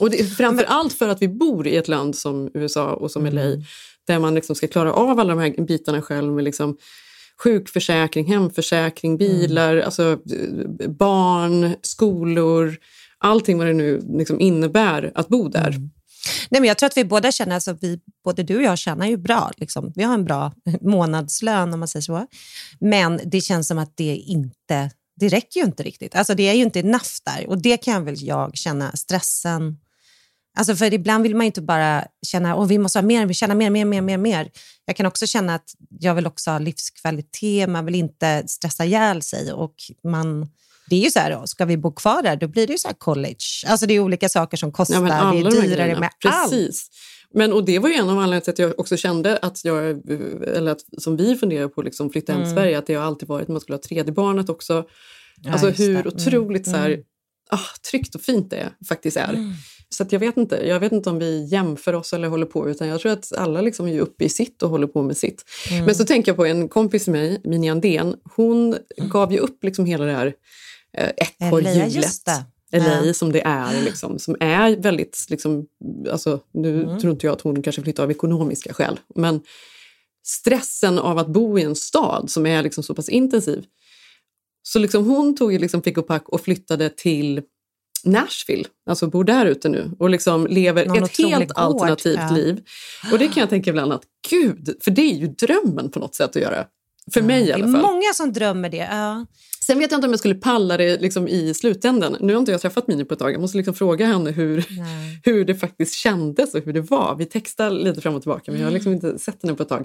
C: Och det framför allt för att vi bor i ett land som USA och som LA
D: Mm.
C: där man liksom ska klara av alla de här bitarna själv med liksom sjukförsäkring, hemförsäkring, bilar, alltså, eh, barn, skolor, allting vad det nu liksom innebär att bo där.
D: Nej, men jag tror att vi båda känner, alltså vi, både du och jag tjänar ju bra. Liksom. Vi har en bra månadslön om man säger så. Men det känns som att det inte, det räcker ju inte riktigt. Alltså det är ju inte enough där och det kan väl jag känna stressen. Alltså för ibland vill man ju inte bara känna att vi måste ha mer, vi tjänar mer, mer, mer, mer, mer. Jag kan också känna att jag vill också ha livskvalitet, man vill inte stressa ihjäl sig och man det är ju så här, då, ska vi bo kvar där, då blir det ju så college. Alltså det är olika saker som kostar,
C: Ja,
D: det
C: de
D: är dyrare med allt.
C: Precis. Men, och det var ju en av anledningarna till att jag också kände att jag, eller att, som vi funderar på liksom flytta hem till
D: Mm.
C: Sverige, att det har alltid varit att man skulle ha tredje barnet också.
D: Ja,
C: alltså hur
D: det. Mm,
C: otroligt så här,
D: mm.
C: ah, tryggt och fint det faktiskt är. Så jag vet inte jag vet inte om vi jämför oss eller håller på, utan jag tror att alla liksom är uppe i sitt och håller på med sitt.
D: Mm.
C: Men så tänker jag på en kompis med mig, Mini Andén, hon gav ju upp liksom hela det här eh, ekorrhjulet. LA
D: Ja.
C: som det är, liksom, som är väldigt... Liksom, alltså, nu
D: Mm.
C: tror inte jag att hon kanske flyttar av ekonomiska skäl, men stressen av att bo i en stad som är liksom så pass intensiv. Så liksom hon tog ju liksom pick och pack och flyttade till Nashville, alltså bor där ute nu och liksom lever
D: Någon
C: ett helt
D: gård,
C: alternativt
D: ja.
C: liv. Och det kan jag tänka ibland att gud, för det är ju drömmen på något sätt att göra. För mig i
D: Det är
C: alla fall.
D: många som drömmer det. Ja.
C: Sen vet jag inte om jag skulle palla det liksom i slutändan. Nu har inte jag träffat Mini på ett tag. Jag måste liksom fråga henne hur,
D: Nej.
C: hur det faktiskt kändes och hur det var. Vi textar lite fram och tillbaka men jag har liksom inte sett henne på ett tag.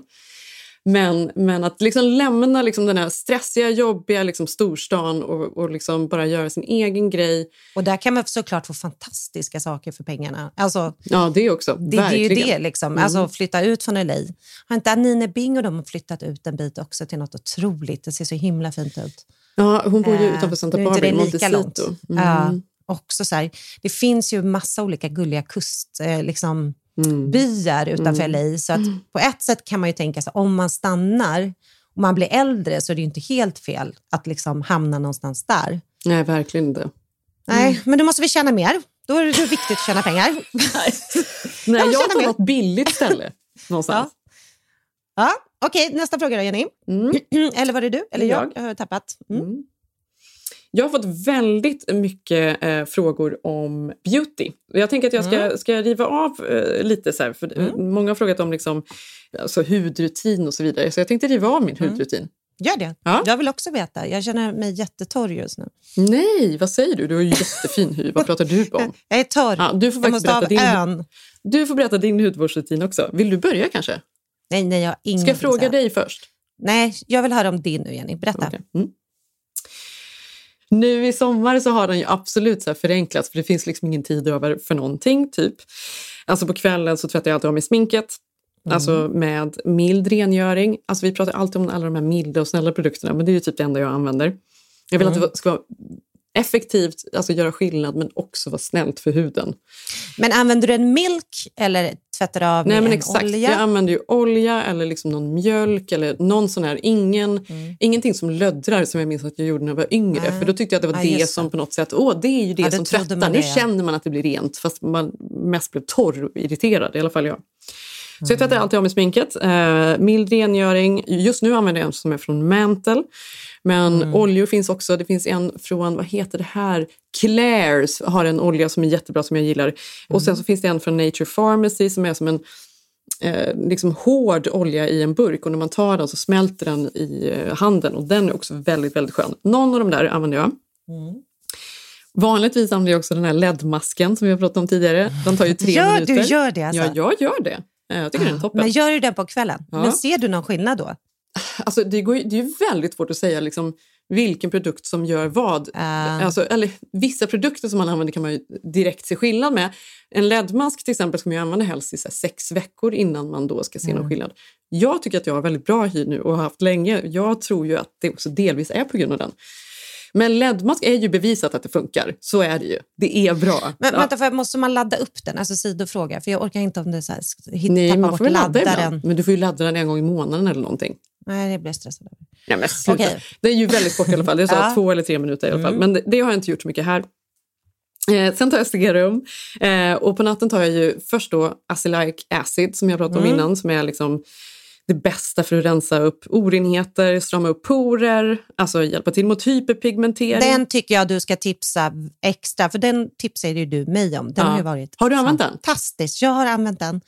C: Men, men att liksom lämna liksom den här stressiga, jobbiga liksom storstan och, och liksom bara göra sin egen grej.
D: Och där kan man såklart få fantastiska saker för pengarna. Alltså,
C: ja, det också.
D: Det, det är ju det, liksom.
C: Mm.
D: Alltså flytta ut från LA. Har inte Anine Bing och de flyttat ut en bit också till något otroligt? Det ser så himla fint ut.
C: Ja, hon bor ju
D: Eh,
C: utanför Santa Barbara, i. Montecito. Mm.
D: också så här, det finns ju massa olika gulliga kust, eh, liksom,
C: Mm.
D: byar utanför
C: Mm.
D: LA. Så att på ett sätt kan man ju tänka sig om man stannar och man blir äldre så är det ju inte helt fel att liksom hamna någonstans där.
C: Nej, verkligen inte.
D: Nej, men då måste vi tjäna mer. Då är det viktigt att tjäna pengar.
C: Nej,
D: vill
C: jag
D: känna
C: tar
D: mer.
C: något billigt ställe någonstans.
D: Ja, Okej, nästa fråga då Jenny. Eller var det du? Eller jag? Jag har tappat. Mm.
C: Jag har fått väldigt mycket eh, frågor om beauty. Jag tänker att jag ska,
D: Mm.
C: ska riva av eh, lite. Så här, för eh, Många har frågat om liksom, alltså, hudrutin och så vidare. Så jag tänkte riva av min
D: Mm.
C: hudrutin.
D: Gör det.
C: Ja.
D: Jag vill också veta. Jag känner mig jättetorr just nu.
C: Nej, vad säger du? Du har ju jättefin hy. Vad pratar du om?
D: Jag är torr.
C: Ja, du, får
D: jag måste
C: berätta din,
D: ön.
C: du får berätta din hudvårdsrutin också. Vill du börja kanske?
D: Nej, nej, jag har ingen
C: Ska jag fråga dig först?
D: Nej, jag vill höra om din nu, Jenny. Berätta.
C: Mm. Nu i sommar så har den ju absolut så förenklats för det finns liksom ingen tid över för någonting. typ. Alltså på kvällen så tvättar jag alltid av mig sminket. Alltså med mild rengöring. Alltså vi pratar alltid om alla de här milda och snälla produkterna men det är ju typ det enda jag använder. Jag vill
D: Mm.
C: att det ska vara effektivt, alltså göra skillnad men också vara snällt för huden.
D: Men använder du en milk eller tvättar du av
C: Nej
D: med
C: men
D: en
C: exakt,
D: olja?
C: jag använder ju olja eller liksom någon mjölk eller någon sån här, ingen,
D: Mm.
C: ingenting som löddrar som jag minns att jag gjorde när jag var yngre.
D: Nej.
C: För då tyckte jag att det var
D: Ja,
C: det som på något sätt, åh det är ju det
D: Ja,
C: som tvättar. Nu
D: ja.
C: känner man att det blir rent fast man mest blev torr och irriterad, i alla fall jag. Så jag
D: Mm.
C: tvättar alltid av med sminket. Eh, mild rengöring. Just nu använder jag en som är från Mantle. Men
D: Mm.
C: oljor finns också. Det finns en från, vad heter det här? Claire's har en olja som är jättebra som jag gillar. Och sen så finns det en från Nature Pharmacy som är som en eh, liksom hård olja i en burk och när man tar den så smälter den i eh, handen och den är också väldigt, väldigt skön. Någon av de där använder jag.
D: Mm.
C: Vanligtvis använder jag också den här LED-masken som vi har pratat om tidigare. Den tar ju tre
D: Gör-
C: minuter.
D: du gör det alltså?
C: Ja, jag gör det. Eh, Jag tycker den är toppen.
D: Men gör du den på kvällen?
C: Ja.
D: Men ser du någon skillnad då?
C: Alltså, det, går, det är väldigt svårt att säga liksom, vilken produkt som gör vad. Alltså, eller, vissa produkter som man använder kan man ju direkt se skillnad med. En LED-mask till exempel ska man ju använda helst i sex veckor innan man då ska se någon skillnad. Jag tycker att jag har väldigt bra hy nu och har haft länge. Jag tror ju att det också delvis är på grund av den. Men LED-mask är ju bevisat att det funkar. Så är det ju. Det är bra.
D: Men
C: Ja.
D: vänta, för måste man ladda upp den? Alltså sidofråga, för jag orkar inte om det så här, hitta,
C: Nej, man
D: bort
C: får ladda
D: laddaren.
C: ibland. Men du får ju ladda den en gång i månaden eller någonting.
D: Nej, det blir jag stressad över.
C: Nej, men sluta.
D: Okej.
C: Det är ju väldigt kort i alla fall. Det är så
D: Ja.
C: två eller tre minuter i alla fall.
D: Mm.
C: Men det, det har jag inte gjort så mycket här. Eh, sen tar jag serum eh, och på natten tar jag ju först då acylic acid som jag pratade om
D: Mm.
C: innan som är liksom det bästa för att rensa upp orenheter, strama upp porer, alltså hjälpa till mot hyperpigmentering.
D: Den tycker jag du ska tipsa extra, för den tipsade ju du mig om. Den
C: Ja.
D: har ju varit
C: Har du använt den?
D: fantastisk. Jag har använt den.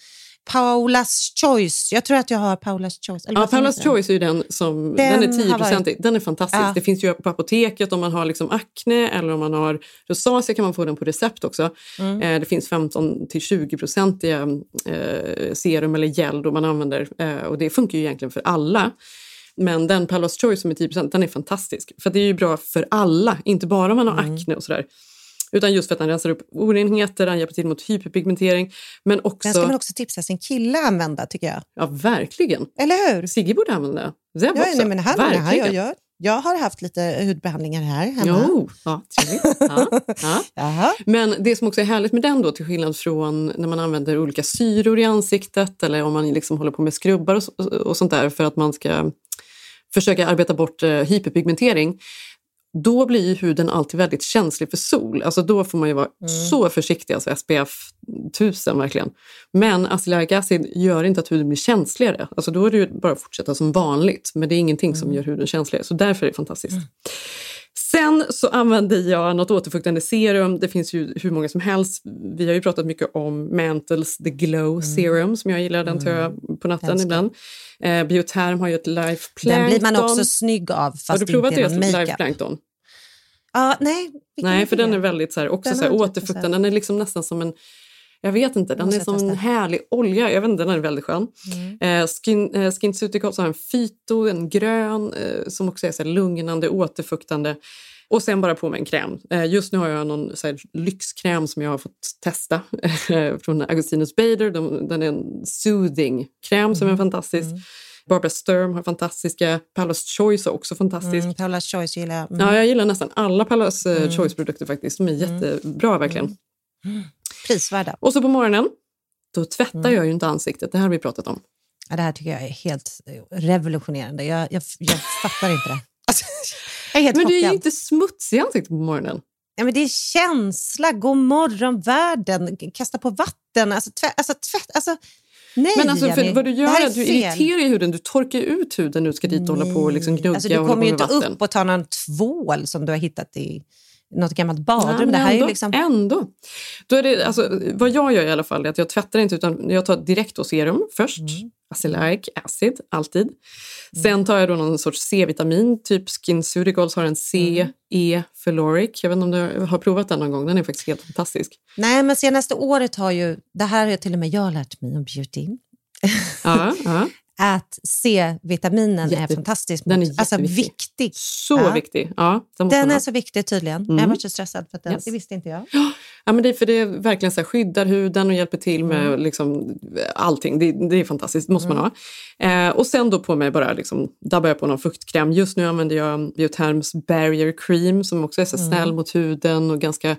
D: Paulas Choice. Jag tror att jag har Paulas Choice. Eller
C: Ja, Paula's? Choice är ju den som
D: Den
C: den, är 10
D: har varit-
C: Den är fantastisk.
D: Ja.
C: Det finns ju på apoteket om man har liksom akne eller om man har rosacea kan man få den på recept också.
D: Mm.
C: Eh, det finns 15 till 20 procentiga eh, serum eller gel då man använder eh, och det funkar ju egentligen för alla. Men den Paula's Choice som är 10% den är fantastisk. För det är ju bra för alla, inte bara om man har
D: Mm.
C: akne och sådär. Utan just för att den rensar upp orenheter, den hjälper till mot hyperpigmentering. Men också...
D: Den ska man också tipsa sin kille använda, tycker jag.
C: Ja, verkligen.
D: Eller hur?
C: Sigge borde använda. Zeb
D: Ja,
C: också.
D: nej, men här,
C: Verkligen.
D: jag, jag, jag har haft lite hudbehandlingar här hemma.
C: Jo, ja, trevligt. Ja, ja. Men det som också är härligt med den då, till skillnad från när man använder olika syror i ansiktet eller om man liksom håller på med skrubbar och, och sånt där för att man ska försöka arbeta bort eh, hyperpigmentering. Då blir ju huden alltid väldigt känslig för sol. Alltså då får man ju vara så försiktig, alltså SPF 1000 verkligen. Men acylic acid gör inte att huden blir känsligare. Alltså då är det ju bara att fortsätta som vanligt. Men det är ingenting som gör huden känsligare. Så därför är det fantastiskt. Sen så använder jag något återfuktande serum. Det finns ju hur många som helst. Vi har ju pratat mycket om Mantles The Glow Serum som jag gillar. Den tar jag på natten
D: Älskar.
C: ibland. Eh, Bioterm har ju ett Life Plankton.
D: Den blir man också snygg av, fast
C: Har du provat
D: inte
C: deras Life. Plankton?
D: Ja, nej.
C: Nej, för
D: det?
C: den är väldigt så här, också
D: Den
C: så här, återfuktande. Den är liksom nästan som en Jag vet inte, den är som en härlig olja. Jag vet inte, den är väldigt skön.
D: Mm.
C: Eh, skin, eh, SkinCeuticals har en fyto, en grön eh, som också är så lugnande, återfuktande. Och sen bara på med en kräm. Eh, just nu har jag någon så lyxkräm som jag har fått testa eh, från Augustinus Bader. De, den är en soothing kräm som är
D: Mm.
C: fantastisk. Barbara Sturm har fantastiska. Paula's Choice är också fantastisk.
D: Mm, Paula's Choice gillar jag. Mm.
C: Ja, jag gillar nästan alla Paula's eh, Choice-produkter faktiskt. De är jättebra verkligen.
D: Prisvärda.
C: Och så på morgonen, då tvättar
D: Mm.
C: jag ju inte ansiktet. Det här har vi pratat om.
D: Ja, det här tycker jag är helt eh, revolutionerande. Jag, jag, jag fattar inte det. Alltså, jag är helt
C: Men du är ju inte smutsig i ansiktet på morgonen.
D: Ja, men det är känsla, god morgon världen, kasta på vatten, alltså tvätt. Alltså, tvätt alltså, nej,
C: Men alltså, för vad du
D: det
C: gör är att du irriterar ju huden. Du torkar ut huden när du ska dit och hålla på och liksom gnugga
D: Alltså, du kommer ju inte
C: vatten.
D: upp och ta någon tvål som du har hittat i något gammalt badrum.
C: Nej,
D: det här är
C: ändå,
D: ju liksom...
C: ändå. Då är det, alltså, vad jag gör i alla fall är att jag tvättar inte utan jag tar direkt serum först.
D: Mm.
C: Acelaic acid, alltid. Sen tar jag då någon sorts C-vitamin, typ SkinCeuticals har en C,
D: Mm.
C: E, Feloric. Jag vet inte om du har provat den någon gång, den är faktiskt helt fantastisk.
D: Nej, men senaste året har ju, det här har till och med jag lärt mig om beauty,
C: Ja, ja.
D: Att C-vitaminen är
C: Jätte-
D: fantastisk.
C: den är
D: alltså viktig.
C: Så
D: Ja.
C: viktig. Ja, den
D: är
C: ha.
D: så viktig tydligen.
C: Mm.
D: Jag var så stressad för att den,
C: Yes.
D: det visste inte jag.
C: Ja, men det, är för det verkligen så här, skyddar huden och hjälper till med
D: Mm.
C: liksom, allting. Det, det är fantastiskt, det måste man ha. Eh, och sen då på mig bara liksom, dabbar jag på någon fuktkräm. Just nu använder jag Bioterms Barrier Cream som också är så
D: Mm.
C: snäll mot huden och ganska,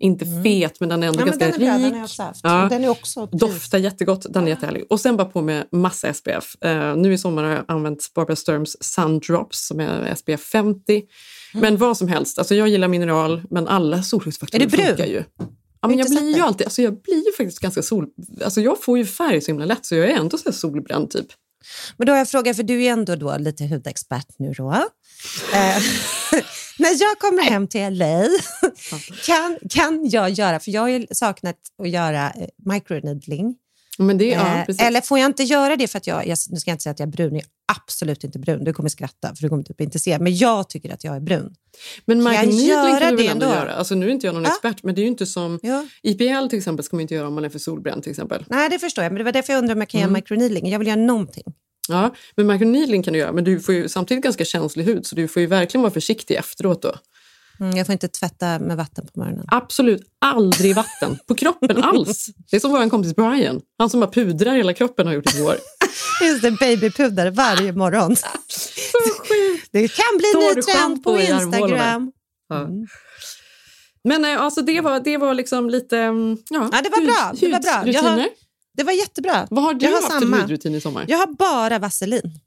C: inte fet men den är ändå
D: Ja,
C: ganska
D: den är
C: rik.
D: den också haft.
C: Ja.
D: Den är också
C: Doftar jättegott, den är jättehärlig. Och sen bara på med massa SPF. Eh, nu i sommar har jag använt Barbara Sturms Sun Drops som är SPF 50.
D: Mm.
C: Men vad som helst, alltså jag gillar mineral men alla solskyddsfaktorer
D: Är
C: funkar ju. Ja, men jag blir ju alltid, alltså jag blir ju faktiskt ganska sol... Alltså jag får ju färg så himla lätt så jag är ändå så solbränd typ.
D: Men då har jag frågat, för du är ändå då lite hudexpert nu då. När jag kommer hem till LA, kan, kan jag göra, för jag har ju saknat att göra eh, microneedling.
C: Men det, ja,
D: Eh, eller får jag inte göra det för att jag, jag, nu ska jag inte säga att jag är brun, jag är absolut inte brun. Du kommer skratta för du kommer typ inte se, men jag tycker att jag är brun.
C: men
D: kan
C: microneedling
D: göra
C: kan du väl ändå göra? Alltså nu är inte jag någon
D: Ja.
C: expert men det är ju inte som
D: Ja.
C: IPL till exempel ska man inte göra om man är för solbränd till exempel.
D: Nej, det förstår jag, men det var därför jag undrar om jag kan
C: Mm.
D: göra microneedling. Jag vill göra någonting.
C: Ja, men microneedling kan du göra men du får ju samtidigt ganska känslig hud så du får ju verkligen vara försiktig efteråt då.
D: Mm, jag får inte tvätta med vatten på morgonen.
C: Absolut aldrig vatten på kroppen alls. Det är som vår kompis Brian. Han som bara pudrar hela kroppen har gjort i år.
D: Just det, babypuder varje morgon. Det kan bli ny trend på. Instagram.
C: Ja. Men eh, alltså det var, det var liksom lite... mm, Ja,
D: Ja, det var bra. Det var bra. Jag har- Det var jättebra.
C: Vad har du
D: jag har
C: haft
D: samma.
C: för hudrutin i sommar?
D: Jag har bara vaselin.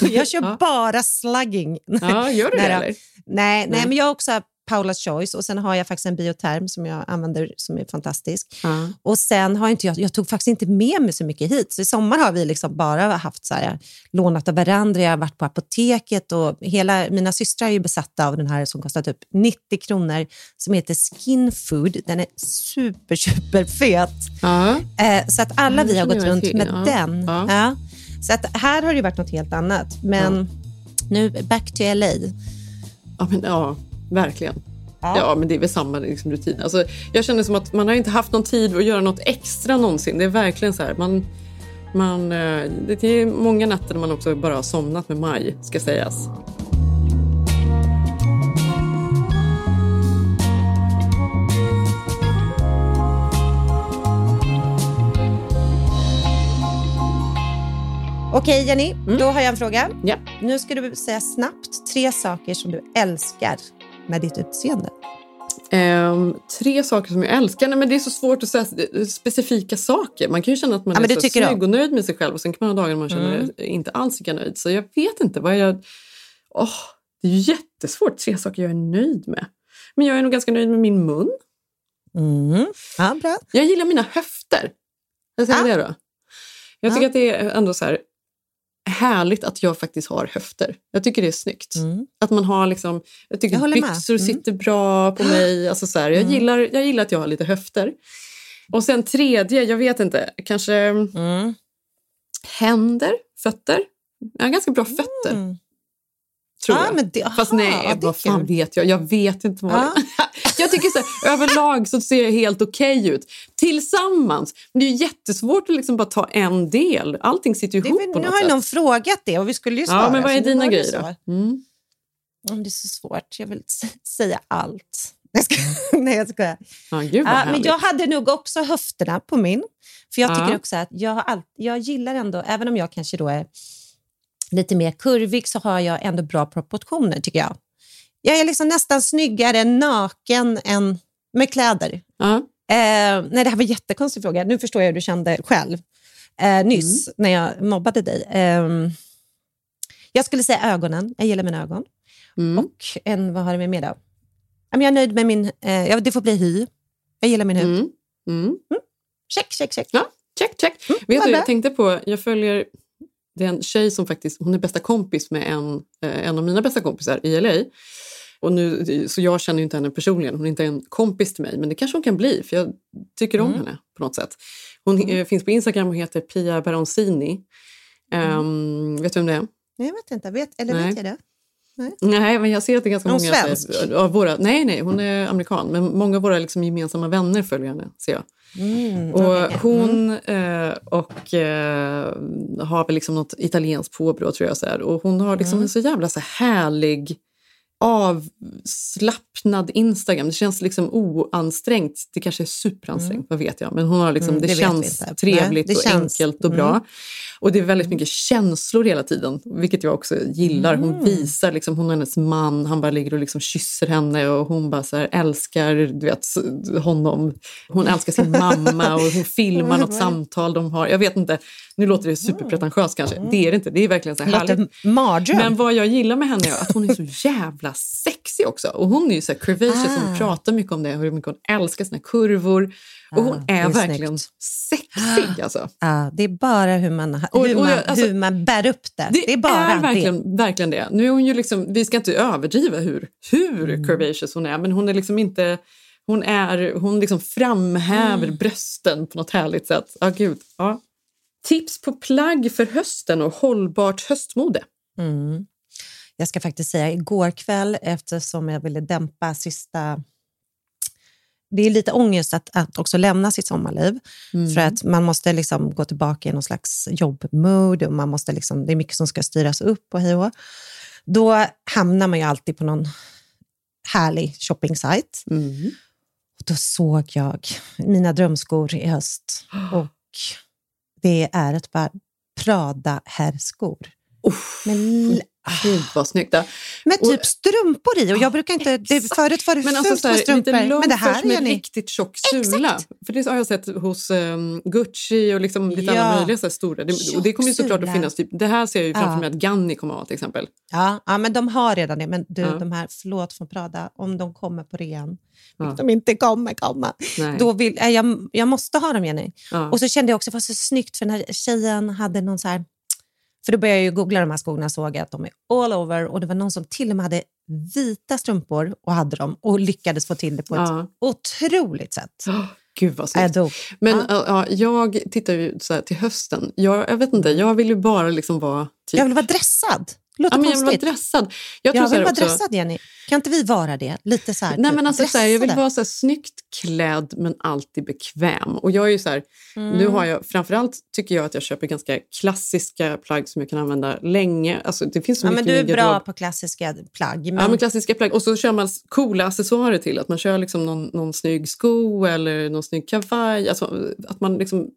D: Jag kör
C: Ja.
D: bara slugging.
C: Ja, gör du det
D: Nej
C: eller?
D: Nej, nej,
C: Nej.
D: men jag har också Paula's Choice och sen har jag faktiskt en bioterm som jag använder som är fantastisk.
C: Ja.
D: Och sen har inte jag, jag tog faktiskt inte med mig så mycket hit. Så i sommar har vi liksom bara haft så här, lånat av varandra, jag har varit på apoteket och hela, mina systrar är ju besatta av den här som kostar typ 90 kronor som heter Skin Food. Den är super, super fet.
C: Ja.
D: Eh, så att alla vi har gått runt
C: till.
D: med
C: Ja.
D: den.
C: Ja.
D: Ja. Så att här har det varit något helt annat. Men nu back to LA.
C: Ja, men, ja, verkligen.
D: Ja.
C: Ja. men det är väl samma liksom, rutin. Alltså, jag känner som att man har inte haft någon tid att göra något extra någonsin. Det är verkligen så här. Man, man, eh, det är många nätter när man också bara har somnat med maj, ska sägas.
D: Okej Jenny, då har jag en fråga.
C: Mm. Ja.
D: Nu ska du säga snabbt tre saker som du älskar med ditt utseende.
C: Ehm, tre saker som jag älskar. Nej, men det är så svårt att säga specifika saker. Man kan ju känna att man
D: Ja,
C: är så snygg och nöjd med sig själv och sen kan man ha dagar när man känner
D: Mm.
C: inte alls lika nöjd. Så jag vet inte. vad jag... Åh, det är ju jättesvårt. Tre saker jag är nöjd med. Men jag är nog ganska nöjd med min mun.
D: Mm. Ja, bra.
C: Jag gillar mina höfter. Jag säger
D: Ja.
C: det då. Jag tycker
D: Ja.
C: att det är ändå så här härligt att jag faktiskt har höfter. Jag tycker det är snyggt.
D: Mm.
C: Att man har liksom, jag tycker
D: Jag
C: byxor
D: Mm.
C: sitter bra på mig. Alltså så här, jag,
D: Mm.
C: gillar, jag gillar att jag har lite höfter. Och sen tredje, jag vet inte, kanske
D: Mm.
C: händer, fötter. Jag har ganska bra fötter,
D: Mm.
C: tror
D: Ja,
C: jag.
D: men det,
C: Fast
D: aha,
C: nej,
D: det är
C: vad fan vet jag? Jag vet inte vad
D: Ja.
C: det Jag tycker så här, överlag så ser jag helt okej ut. Tillsammans. Men det är jättesvårt att liksom bara ta en del. Allting sitter ju
D: Det,
C: ihop
D: väl-
C: på
D: nu har ju någon frågat det och vi skulle ju svara.
C: Ja, men vad är dina
D: det
C: grejer då? Mm.
D: Det är så svårt. Jag vill säga allt. Jag ska, nej, jag skojar.
C: Vad
D: Ja, men jag hade nog också höfterna på min. För jag tycker
C: Ja.
D: också att jag, all, jag gillar ändå, även om jag kanske då är lite mer kurvig, så har jag ändå bra proportioner tycker jag. Jag är liksom nästan snyggare naken än med kläder.
C: Ja.
D: Eh, nej, det här var en jättekonstig fråga. Nu förstår jag hur du kände själv eh, nyss när jag mobbade dig. Eh, jag skulle säga ögonen. Jag gillar mina ögon.
C: Mm.
D: Och en, vad har det med då? Jag är nöjd med min... Eh, det får bli hy. Jag gillar min hud.
C: Mm. Mm.
D: Check, check, check.
C: Ja, check, check. Vet
D: vad
C: du, jag tänkte på, jag följer det är en tjej som faktiskt, hon är bästa kompis med en, eh, en av mina bästa kompisar i LA. Och nu, så jag känner ju inte henne personligen, hon är inte en kompis till mig, men det kanske hon kan bli för jag tycker om
D: Mm.
C: henne på något sätt. Hon eh, finns på Instagram och heter Pia Baroncini. Ehm, vet du vem det är?
D: Nej, jag vet inte. Vet, eller
C: Nej.
D: vet jag det?
C: Nej, men jag ser att det är ganska
D: hon
C: många...
D: svensk?
C: Av våra, nej, nej, hon är amerikan. Men många av våra liksom, gemensamma vänner följer henne, ser jag.
D: Mm,
C: Och
D: okej.
C: hon eh, och, eh, har väl liksom något italienskt påbrå, tror jag. Så här. Och hon har liksom
D: Mm.
C: en så jävla så här härlig avslappnad Instagram. Det känns liksom oansträngt. Det kanske är superansträngt, vad vet jag. Men hon har liksom,
D: Mm,
C: det,
D: det
C: känns trevligt
D: Nej, det
C: och
D: känns-
C: enkelt och
D: mm.
C: bra. Och det är väldigt mycket känslor hela tiden, vilket jag också gillar. Hon
D: Mm.
C: visar, liksom, hon och hennes man, han bara ligger och liksom kysser henne och hon bara så här, älskar du vet, honom. Hon älskar sin mamma och hon filmar något samtal de har. Jag vet inte, nu låter det superpretentiöst kanske. Det är det inte, det är verkligen så här härligt.
D: mardröm.
C: Men vad jag gillar med henne är att hon är så jävla sexig också. Och hon är ju så här curvaceous, hon
D: Ah.
C: pratar mycket om det, hur mycket hon älskar sina kurvor. Och hon
D: Ah, det
C: är, verkligen
D: snyggt.
C: sexig alltså.
D: Ja, det är bara hur man,
C: Och-
D: hur
C: och
D: man,
C: jag- alltså,
D: hur man bär upp det.
C: Det,
D: är bara
C: är
D: det.
C: verkligen, verkligen det. Nu är hon ju liksom, vi ska inte överdriva hur, hur
D: Mm.
C: curvaceous hon är, men hon är liksom inte... Hon, är, hon liksom framhäver
D: Mm.
C: brösten på något härligt sätt. Ja, gud. Ja. Tips på plagg för hösten och hållbart höstmode.
D: Mm. Jag ska faktiskt säga igår kväll, eftersom jag ville dämpa sista... Det är lite ångest att, att också lämna sitt sommarliv.
C: Mm.
D: För att man måste liksom gå tillbaka i någon slags jobbmode och man måste liksom, det är mycket som ska styras upp och hej och. Då hamnar man ju alltid på någon härlig shoppingsajt.
C: Mm.
D: Och då såg jag mina drömskor i höst och det är ett par Prada-herrskor. Med, l-
C: Gud vad snyggt.
D: Med
C: Och-
D: typ strumpor i. Och jag brukar inte, det, förut var det
C: Men alltså så här,
D: strumpor.
C: lite
D: Men det här är ni...
C: riktigt tjock sula. För det har jag sett hos um, Gucci och liksom lite
D: Ja.
C: alla möjliga så stora. Det, och det kommer ju såklart att finnas. Typ, det här ser jag ju framför
D: Ja.
C: mig att Ganni kommer att ha till exempel.
D: Ja, ja, men de har redan det. Men du,
C: Ja.
D: de här, förlåt från Prada, om de kommer på rean,
C: Ja.
D: de inte kommer komma,
C: Nej.
D: då vill, äh, jag, jag måste ha dem Jenny. Och så kände jag också, det var så snyggt, för den här tjejen hade någon så här... För då började jag ju googla de här skorna och såg att de är all over och det var någon som till och med hade vita strumpor och hade dem och lyckades få till det på ett
C: Ja.
D: otroligt sätt.
C: Åh, Gud vad snyggt.
D: dog.
C: Men
D: Ja.
C: ja. jag tittar ju så här till hösten. Jag, jag vet inte, jag vill ju bara liksom vara... Typ,
D: Jag vill vara dressad. Låter
C: ja, men jag vill vara dressad. Jag tror
D: Jag vill vara
C: också,
D: dressad, Jenny. Kan inte vi vara det? Lite så här,
C: Nej, men alltså, så här, jag vill vara så här, snyggt klädd men alltid bekväm. Och jag är ju så här,
D: Mm.
C: nu har jag, framförallt tycker jag att jag köper ganska klassiska plagg som jag kan använda länge. Alltså, det finns så
D: Ja,
C: mycket
D: men du är bra
C: garderob.
D: på klassiska plagg. Men...
C: Ja, men klassiska plagg. Och så kör man coola accessoarer till. Att man kör liksom någon, någon snygg sko eller någon snygg kavaj. Alltså, att man liksom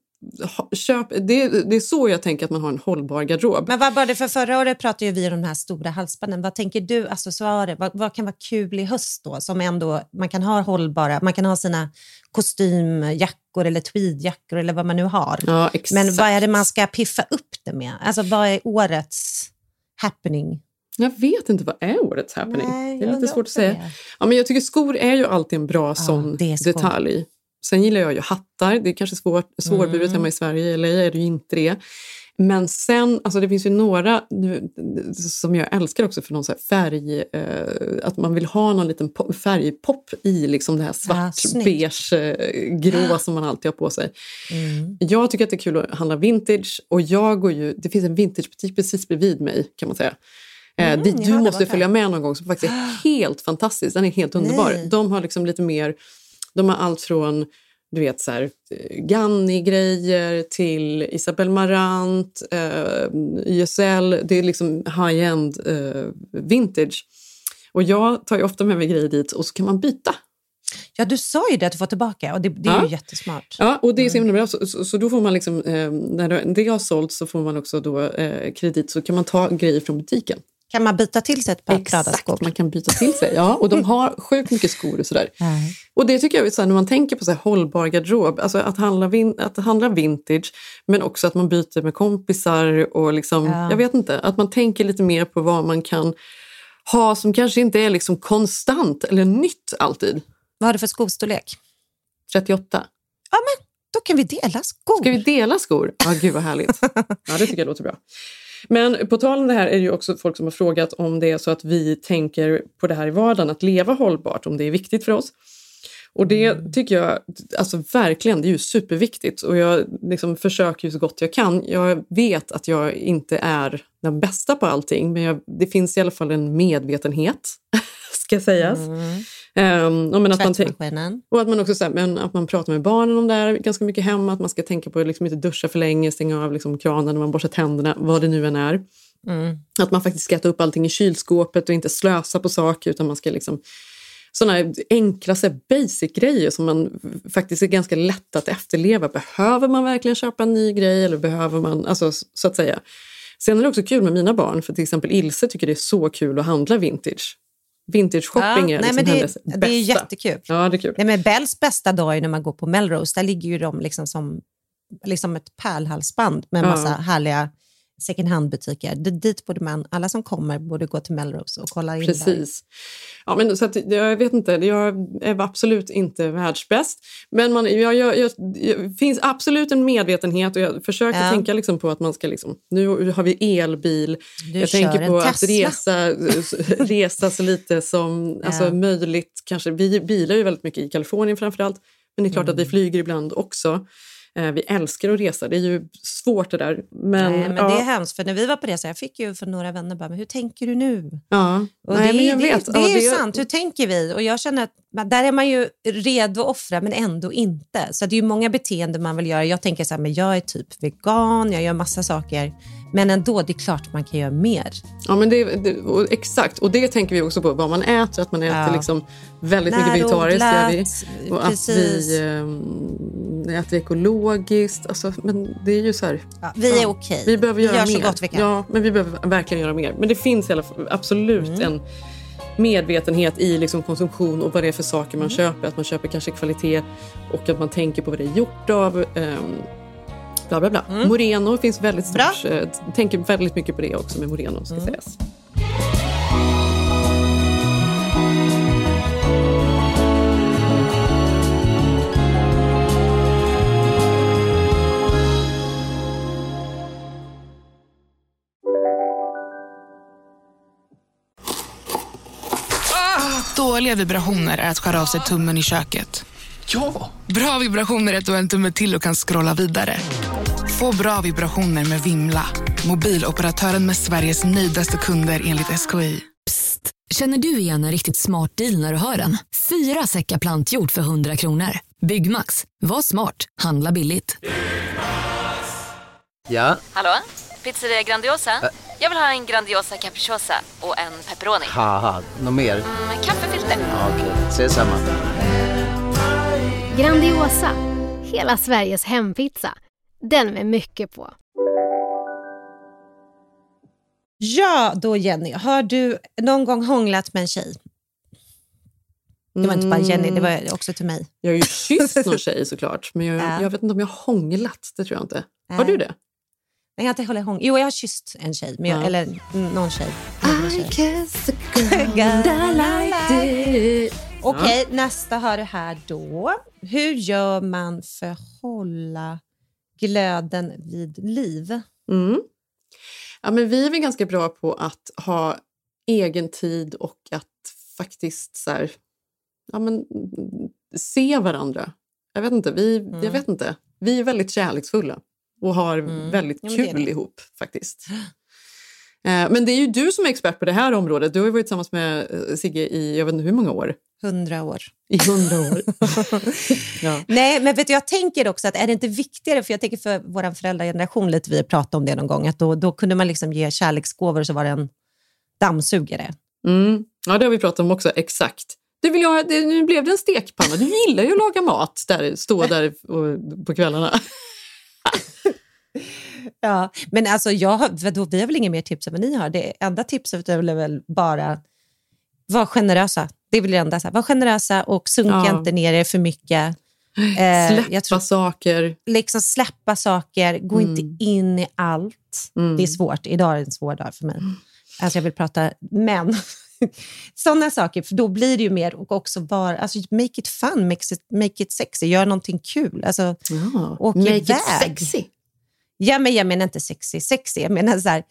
C: köp, det, det är så jag tänker att man har en hållbar garderob.
D: Men vad var det för förra året pratade vi om de här stora halsbanden. Vad tänker du accessoarer? Vad, vad kan vara kul i höst då? Som ändå, man kan ha hållbara, man kan ha sina kostymjackor eller tweedjackor eller vad man nu har.
C: Ja.
D: Men vad är det man ska piffa upp det med? Alltså vad är årets happening?
C: Jag vet inte, vad är årets happening?
D: Nej,
C: det är lite svårt att säga.
D: det.
C: Ja, men jag tycker skor är ju alltid en bra sån
D: är skoj.
C: detalj. Sen gillar jag ju hattar. Det är kanske svårt, svårburet
D: Mm.
C: hemma i Sverige, eller är det ju inte det. Men sen, alltså det finns ju några som jag älskar också för någon färg, eh, att man vill ha någon liten pop, färgpop i liksom det här svart,
D: snyggt.
C: beige, eh, grå som man alltid har på sig.
D: Mm.
C: Jag tycker att det är kul att handla vintage och jag går ju, det finns en vintagebutik precis bredvid mig kan man säga. Eh,
D: Mm,
C: dit du måste följa med någon gång som faktiskt är helt fantastisk. Den är helt underbar.
D: Nej.
C: De har liksom lite mer, de har allt från du vet så här, eh, Ganni-grejer till Isabel Marant, eh, YSL. Det är liksom high-end eh, vintage. Och jag tar ju ofta med mig grejer dit och så kan man byta.
D: Ja, du sa ju det att du får tillbaka och det, det är
C: Ja.
D: ju jättesmart.
C: Ja, och det är så
D: Mm.
C: himla bra. Så, så, så då får man liksom, eh, när det- har sålt så får man också då eh, kredit så kan man ta grejer från butiken.
D: Kan man byta till sig ett par
C: Exakt, man kan byta till sig. Ja, och de har sjukt mycket skor och sådär.
D: Nej.
C: Och det tycker jag är så här, när man tänker på så här hållbar garderob, alltså att handla, vin, att handla vintage men också att man byter med kompisar och liksom,
D: Ja.
C: jag vet inte, att man tänker lite mer på vad man kan ha som kanske inte är liksom konstant eller nytt alltid.
D: Vad har du för skostorlek?
C: 38.
D: Ja, men då kan vi dela skor.
C: Ska vi dela skor? Ja, gud vad härligt. Ja, det tycker jag låter bra. Men på tal om det här är det ju också folk som har frågat om det är så att vi tänker på det här i vardagen, att leva hållbart, om det är viktigt för oss. Och det tycker jag alltså verkligen, det är ju superviktigt och jag liksom försöker ju så gott jag kan. Jag vet att jag inte är den bästa på allting men jag, det finns i alla fall en medvetenhet, ska sägas.
D: Mm.
C: Um, men att man och att man också så här, men att man pratar med barnen om det här ganska mycket hemma. Att man ska tänka på att liksom inte duscha för länge, stänga av liksom kranen när man borstar tänderna, vad det nu än är.
D: Mm.
C: Att man faktiskt ska äta upp allting i kylskåpet och inte slösa på saker utan man ska liksom sådana enkla så basic-grejer som man faktiskt är ganska lätt att efterleva. Behöver man verkligen köpa en ny grej eller behöver man, alltså så att säga. Sen är det också kul med mina barn, för till exempel Ilse tycker det är så kul att handla vintage. Vintage shopping
D: Ja,
C: är
D: nej,
C: liksom
D: men det-
C: hennes
D: det är
C: bästa.
D: jättekul.
C: Ja, det är kul.
D: Nej, men Bells bästa dag är när man går på Melrose. Där ligger ju de liksom som liksom ett pärlhalsband med en
C: Ja.
D: massa härliga second hand-butiker. Dit borde man, alla som kommer borde gå till Melrose och kolla in där.
C: Precis. Ja, men så att, jag vet inte, jag är absolut inte världsbäst. Men man, jag, jag, jag, det finns absolut en medvetenhet och jag försöker
D: Ja.
C: tänka liksom på att man ska... Liksom, nu har vi elbil.
D: Du
C: jag tänker på att resa, resa så lite som alltså,
D: Ja.
C: möjligt. Kanske, vi bilar ju väldigt mycket i Kalifornien framförallt. Men det är klart att
D: Mm.
C: vi flyger ibland också. Eh, vi älskar att resa. Det är ju svårt det där. Men,
D: Nej, men
C: ja,
D: det är hemskt, för när vi var på resa, jag fick ju från några vänner bara, men hur tänker du nu?
C: ja.
D: Och
C: Nej,
D: det,
C: men jag
D: det,
C: vet.
D: det,
C: Ja,
D: är ju sant, hur tänker vi? Och jag känner att där är man ju redo att offra men ändå inte. Så det är ju många beteenden man vill göra. Jag tänker så här, men jag är typ vegan, jag gör massa saker. Men ändå, det är klart man kan göra mer.
C: Ja, men det, det, och exakt. Och det tänker vi också på, vad man äter. Att man äter
D: Ja.
C: liksom väldigt mycket vegetariskt. gör vi.
D: Närodlat,
C: Och att
D: precis.
C: vi eh, äter ekologiskt. Alltså, men det är ju så här...
D: Ja, vi är
C: ja,
D: okej.
C: Vi behöver
D: Vi
C: göra
D: gör så
C: mer.
D: gott vi kan.
C: Ja, men vi behöver verkligen göra mer. Men det finns i alla fall absolut
D: Mm.
C: en medvetenhet i liksom konsumtion och vad det är för saker
D: Mm.
C: man köper. Att man köper kanske kvalitet och att man tänker på vad det är gjort av. ehm, bla bla bla. Moreno finns väldigt
D: Mm. Bra.
C: stort. eh, tänker väldigt mycket på det också med Moreno ska
D: Mm.
C: sägas.
H: Dåliga vibrationer är att skära av sig tummen i köket.
I: Ja!
H: Bra vibrationer är att du har en tumme till och kan scrolla vidare. Få bra vibrationer med Vimla. Mobiloperatören med Sveriges nöjdaste kunder enligt SKI.
J: Känner du igen en riktigt smart deal när du hör den? Fyra säckar plantjord för 100 kronor. Byggmax. Var smart. Handla billigt.
K: Ja,
L: Hallå? Pizzeria Grandiosa? Jag vill ha en Grandiosa capriciosa och en pepperoni.
K: något mer?
L: Med kaffefilter.
K: Ja, Okej, ses samma.
M: Grandiosa, hela Sveriges hempizza. Den med mycket på.
D: Ja, då Jenny, har du någon gång hånglat med en tjej? Det var inte bara Jenny, det var också till mig.
C: Jag har ju kysst någon tjej såklart, men jag,
D: Ja.
C: jag vet inte om jag har hånglat. Det tror jag inte. Har
D: Nej.
C: du det?
D: Nej, jag har inte hållit hång. Jo, jag har kysst en tjej, men jag,
C: Ja.
D: eller mm, någon tjej. Några tjejer. Okej, nästa har du här då. Hur gör man för att hålla glöden vid liv?
C: Mm. Ja, men vi är väl ganska bra på att ha egen tid och att faktiskt så här, ja, men, mm, se varandra. Jag vet, inte, vi,
D: Mm.
C: jag vet inte. Vi är väldigt kärleksfulla och har väldigt
D: Ja, men det
C: kul
D: det.
C: ihop faktiskt. Eh, Men det är ju du som är expert på det här området. Du har ju varit tillsammans med eh, Sigge i jag vet inte hur många år.
D: Hundra år.
C: I hundra år. ja.
D: Nej, men vet du, jag tänker också att är det inte viktigare, för jag tänker för vår föräldrageneration, lite, vi pratat om det någon gång, att då, då kunde man liksom ge kärleksgåvor så var det en dammsugare.
C: Mm. ja, det har vi pratat om också. Exakt. Du vill ha, det, nu blev det en stekpanna. Du gillar ju att laga mat, där, stå där och, på kvällarna.
D: Ja, men alltså jag har, vi har väl inga mer tips än vad ni har. Det enda tipset är väl bara var generösa. Det är väl det enda. Så här. Var generösa och sunka
C: Ja.
D: inte ner er för mycket. Eh,
C: Släppa
D: tror-
C: saker.
D: Liksom släppa saker, gå
C: Mm.
D: inte in i allt.
C: Mm.
D: Det är svårt. Idag är en svår dag för mig. Alltså jag vill prata män. Sådana saker, för då blir det ju mer och också bara, alltså make it fun, make it, make it sexy, gör någonting kul. Alltså,
C: Ja.
D: åk
C: Make it
D: iväg.
C: sexy.
D: Ja, men jag menar inte sexy, sexy. Jag menar så här,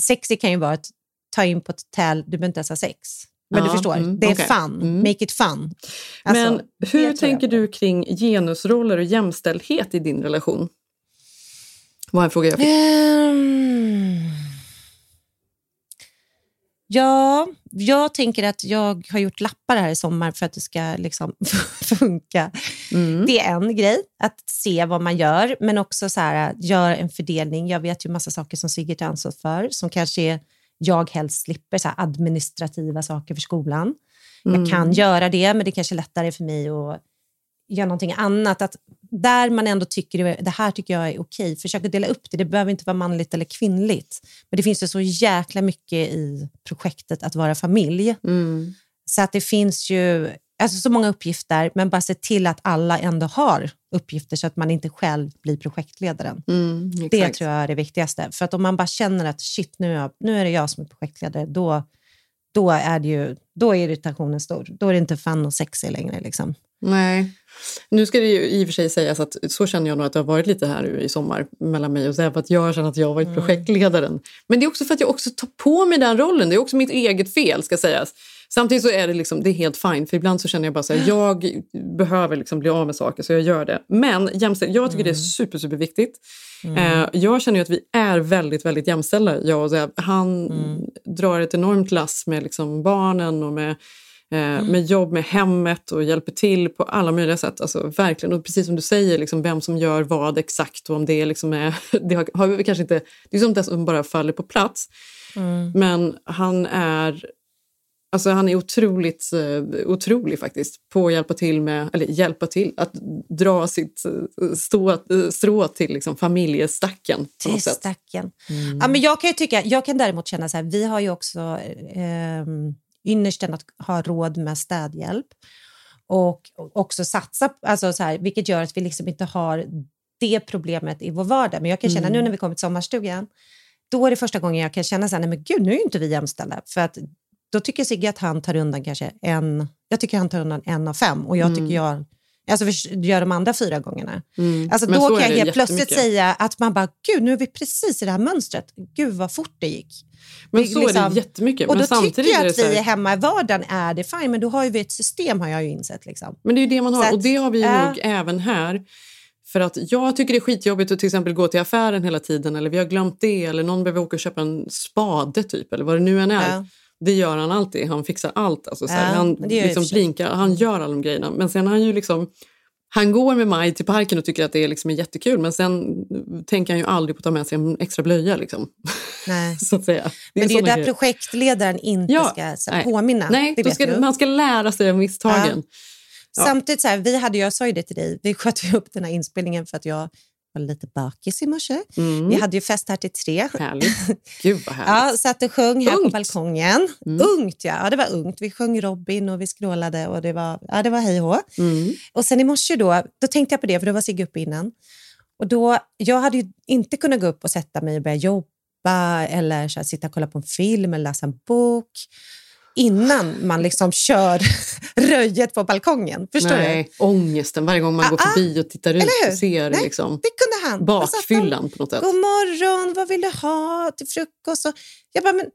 D: sexy kan ju vara att ta in på ett hotell, du behöver inte ens ha sex. Men du
C: Ja,
D: förstår,
C: mm,
D: det är
C: okej.
D: fun.
C: Mm.
D: Make it fun. Alltså,
C: Men hur tänker du kring genusroller och jämställdhet i din relation? var en fråga jag fick.
D: Ehm. Ja, jag tänker att jag har gjort lappar här i sommar för att det ska liksom funka.
C: Mm.
D: Det är en grej, att se vad man gör, men också så här, gör en fördelning. Jag vet ju massa saker som Sigge tar ansvar för, som kanske är, jag helst slipper, så här, administrativa saker för skolan.
C: Mm.
D: Jag kan göra det, men det kanske är lättare för mig att göra någonting annat. Att där man ändå tycker det här tycker jag är okej, försök att dela upp det. Det behöver inte vara manligt eller kvinnligt. Men det finns ju så jäkla mycket i projektet att vara familj.
C: Mm.
D: Så att det finns ju alltså så många uppgifter, men bara se till att alla ändå har uppgifter så att man inte själv blir projektledaren.
C: Mm,
D: Det tror jag är det viktigaste. För att om man bara känner att shit, nu är, jag, nu är det jag som är projektledare, då, då, är det ju, då är irritationen stor. Då är det inte fun och sexy längre. Liksom.
C: Nej. Nu ska det ju i och för sig sägas att så känner jag nog att det har varit lite här i sommar mellan mig och Zeb, att jag känner att jag har varit projektledaren. Men det är också för att jag också tar på mig den rollen. Det är också mitt eget fel ska sägas. Samtidigt så är det, liksom, det är helt fine, för ibland så känner jag bara så här, jag behöver liksom bli av med saker så jag gör det. Men jämställd, jag tycker det är super, super viktigt. Eh, jag känner att vi är väldigt, väldigt jämställda, jag och Zeb. Han drar ett enormt lass med liksom barnen och med eh, med jobb med hemmet och hjälper till på alla möjliga sätt. Alltså, verkligen. Och precis som du säger, liksom, vem som gör vad exakt och om det liksom är... Det har, har vi kanske inte, det är sånt där som bara faller på plats. Men han är... Alltså han är otroligt eh, otrolig faktiskt på att hjälpa till med, eller hjälpa till, att dra sitt eh, stå, eh, strå till liksom, familjestacken. På
D: Till stacken. Ja, men jag, kan ju tycka, jag kan däremot känna så här, vi har ju också eh, ynnesten att ha råd med städhjälp och också satsa, alltså så här, vilket gör att vi liksom inte har det problemet i vår vardag. Men jag kan känna
C: Mm.
D: nu när vi kommer till sommarstugan, då är det första gången jag kan känna så här, nej men gud, nu är ju inte vi jämställda. För att då tycker Sigge att han tar undan kanske en, jag tycker han tar undan en av fem och jag
C: Mm.
D: tycker jag Alltså för, gör de andra fyra gångerna.
C: Mm.
D: Alltså då kan jag helt plötsligt säga att man bara, gud nu är vi precis i det här mönstret. Gud vad fort det gick.
C: Men
D: Vi-
C: så är det jättemycket.
D: Och då tycker jag att vi är hemma i vardagen är det fine, men då har ju vi ett system har jag ju insett. Liksom.
C: Men det är ju det man har
D: att,
C: och det har vi
D: ja.
C: nog även här. För att jag tycker det är skitjobbigt att till exempel gå till affären hela tiden eller vi har glömt det eller någon behöver åka och köpa en spade typ eller vad det nu än är.
D: Ja.
C: Det gör han alltid. Han fixar allt. Alltså, så här,
D: Ja,
C: han
D: det
C: liksom blinkar, han gör alla de grejerna. Men sen han ju liksom han går med Maj till parken och tycker att det är liksom jättekul men sen tänker han ju aldrig på att ta med sig en extra blöja. Liksom.
D: Nej.
C: så att säga.
D: Men det är där
C: grejer.
D: projektledaren inte
C: Ja,
D: ska så,
C: nej.
D: påminna.
C: Nej,
D: det
C: ska, man ska lära sig av misstagen. Ja.
D: Samtidigt, så här, vi hade, jag sa ju det till dig, vi sköt upp den här inspelningen för att jag var lite bakis i morse.
C: Mm.
D: Vi hade ju fest här till tre.
C: Härligt. Gud vad härligt.
D: Ja, satt och sjöng här på
C: Ungt.
D: balkongen.
C: Mm.
D: Ungt, ja. ja. Det var ungt. Vi sjöng Robin och vi skrålade och det var, ja, det var hej och.
C: Mm.
D: Och sen i morse då, då tänkte jag på det, för då var Sigge uppe innan. Och då, jag hade ju inte kunnat gå upp och sätta mig och börja jobba eller så här, sitta och kolla på en film eller läsa en bok innan man liksom kör röjet på balkongen. Förstår
C: Nej,
D: du?
C: ångesten varje gång man går
D: Ah, ah.
C: förbi och tittar ut och ser
D: Nej,
C: liksom,
D: Det kunde han.
C: Bakfyllan på något sätt.
D: God morgon, vad vill du ha till frukost? Och jag bara, men,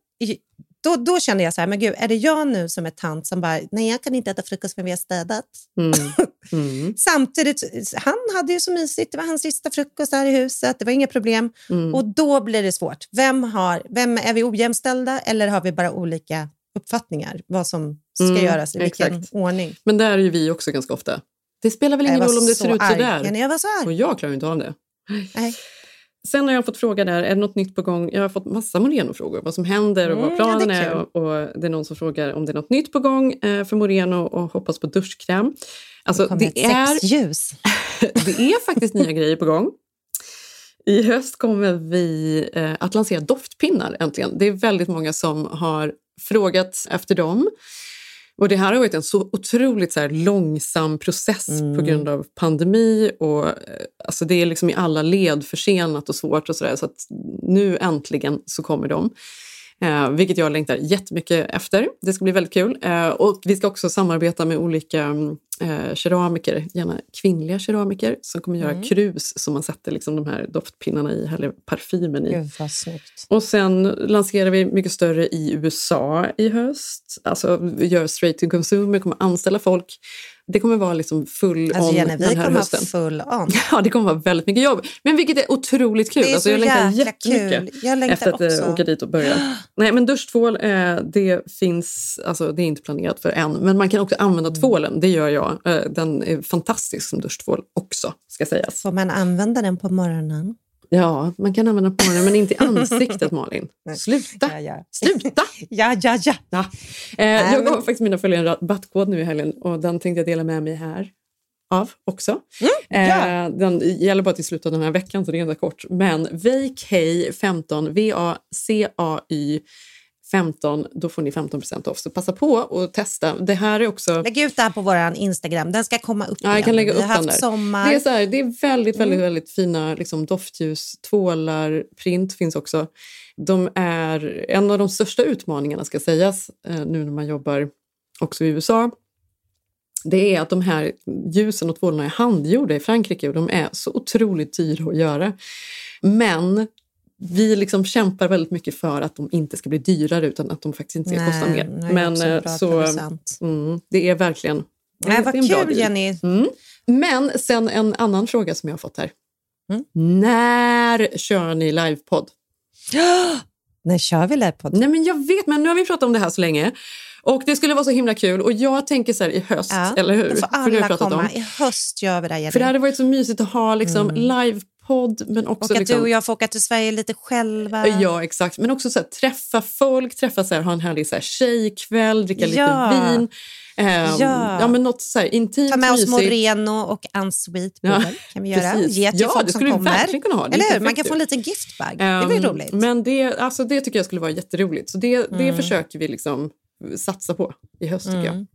D: då, då kände jag så här, men gud, är det jag nu som är tant som bara, nej jag kan inte äta frukost för vi har städat?
C: Mm. Mm.
D: Samtidigt, han hade ju så mysigt. Det var hans sista frukost här i huset. Det var inga problem.
C: Mm.
D: Och då blir det svårt. Vem, har, vem Är vi ojämställda eller har vi bara olika uppfattningar vad som ska
C: Mm,
D: göras i vilken
C: exakt.
D: ordning?
C: Men där är ju vi också ganska ofta. Det spelar väl ingen roll om det
D: så
C: ser ut.
D: Ja, nej, jag var så arg.
C: Och jag klarar inte av det.
D: Nej.
C: Sen har jag fått fråga där, är det något nytt på gång? Jag har fått massa Moreno-frågor. Vad som händer och
D: Mm,
C: vad planen
D: ja, det är
C: är. Och, och det är någon som frågar om det är något nytt på gång eh, för Moreno och hoppas på duschkräm. Alltså,
D: Det
C: det, är,
D: sexljus.
C: det är faktiskt nya grejer på gång. I höst kommer vi eh, att lansera doftpinnar äntligen. Det är väldigt många som har frågat efter dem. Och Det här har varit en så otroligt så här, långsam process
D: Mm.
C: på grund av pandemi. Och, eh, alltså, det är liksom i alla led försenat och svårt. och Så, där, så att nu äntligen så kommer de. Eh, vilket jag längtar jättemycket efter. Det ska bli väldigt kul. Eh, och Vi ska också samarbeta med olika mm, eh, keramiker, gärna kvinnliga keramiker som kommer göra
D: Mm.
C: krus som man sätter liksom de här doftpinnarna i, eller parfymen i.
D: Gud.
C: Och sen lanserar vi mycket större i USA i höst. Alltså vi gör straight to consumer, kommer anställa folk. Det kommer vara liksom full
D: Alltså
C: on
D: Jenny, vi
C: den här
D: kommer
C: hösten.
D: ha full on.
C: Ja, det kommer vara väldigt mycket jobb. Men vilket är otroligt kul.
D: Det är
C: alltså,
D: så
C: jag längtar jättemycket
D: kul. Jag längtar
C: efter att eh,
D: också.
C: åka dit och börja. Nej, men duschtvål, eh, det finns, alltså det är inte planerat för än. Men man kan också använda
D: Mm.
C: tvålen, det gör jag. Eh, den är fantastisk som duschtvål också, ska sägas.
D: Får man använda den på morgonen?
C: Ja, man kan använda på morgonen, men inte i ansiktet Malin. Sluta!
D: Ja, ja.
C: Sluta!
D: ja, ja, ja.
C: Ja. Eh, jag
D: men-
C: gav faktiskt mina följare en rabattkod nu i helgen och den tänkte jag dela med mig här av också.
D: Mm, ja.
C: eh, den gäller bara till slutet av den här veckan så det är ganska kort. Men VK15, V-A-C-A-Y 15, då får ni 15% off. Så passa på och testa. Det här är också...
D: Lägg ut det här på vår Instagram. Den ska komma upp
C: Ja, jag
D: igen.
C: kan lägga
D: Vi
C: upp
D: har
C: den
D: haft
C: där.
D: sommar.
C: Det är, så här, det är väldigt, väldigt,
D: Mm.
C: väldigt fina liksom, doftljus. Tvålar, print finns också. De är en av de största utmaningarna, ska sägas, eh, nu när man jobbar också i USA. Det är att de här ljusen och tvålarna är handgjorda i Frankrike och de är så otroligt dyra att göra. Men vi liksom kämpar väldigt mycket för att de inte ska bli dyrare utan att de faktiskt inte ska
D: Nej,
C: kosta mer.
D: nej,
C: Men eh, så, mm, det är verkligen
D: Nej,
C: det
D: vad
C: en
D: kul. Jenny.
C: Mm. Men sen en annan fråga som jag har fått här. När kör ni livepodd?
D: När kör vi livepodd?
C: Nej, men jag vet, men nu har vi pratat om det här så länge. Och det skulle vara så himla kul. Och jag tänker så här i höst,
D: Ja,
C: eller hur?
D: Får
C: För det har vi
D: alla
C: pratat
D: komma.
C: om.
D: I höst gör vi det, Jenny.
C: För det hade varit så mysigt att ha liksom, livepodd, men också...
D: och att
C: liksom,
D: du och jag får åka till Sverige lite själva.
C: Ja, exakt. Men också så här, träffa folk, träffa så här, ha en härlig så här, tjejkväll, dricka
D: Ja.
C: lite vin. Ehm,
D: Ja.
C: ja, men något så här intimt,
D: Ta med oss. Moreno och unsweet
C: Ja,
D: bubbel kan vi göra.
C: precis.
D: Ge till
C: Ja,
D: folk
C: det
D: som
C: skulle vi
D: kommer.
C: verkligen kunna ha. Det
D: Eller hur? Man kan få en liten giftbag. det blir
C: Ehm,
D: roligt.
C: Men det, alltså, det tycker jag skulle vara jätteroligt. Så det, det
D: Mm.
C: försöker vi liksom satsa på i höst.
D: Mm.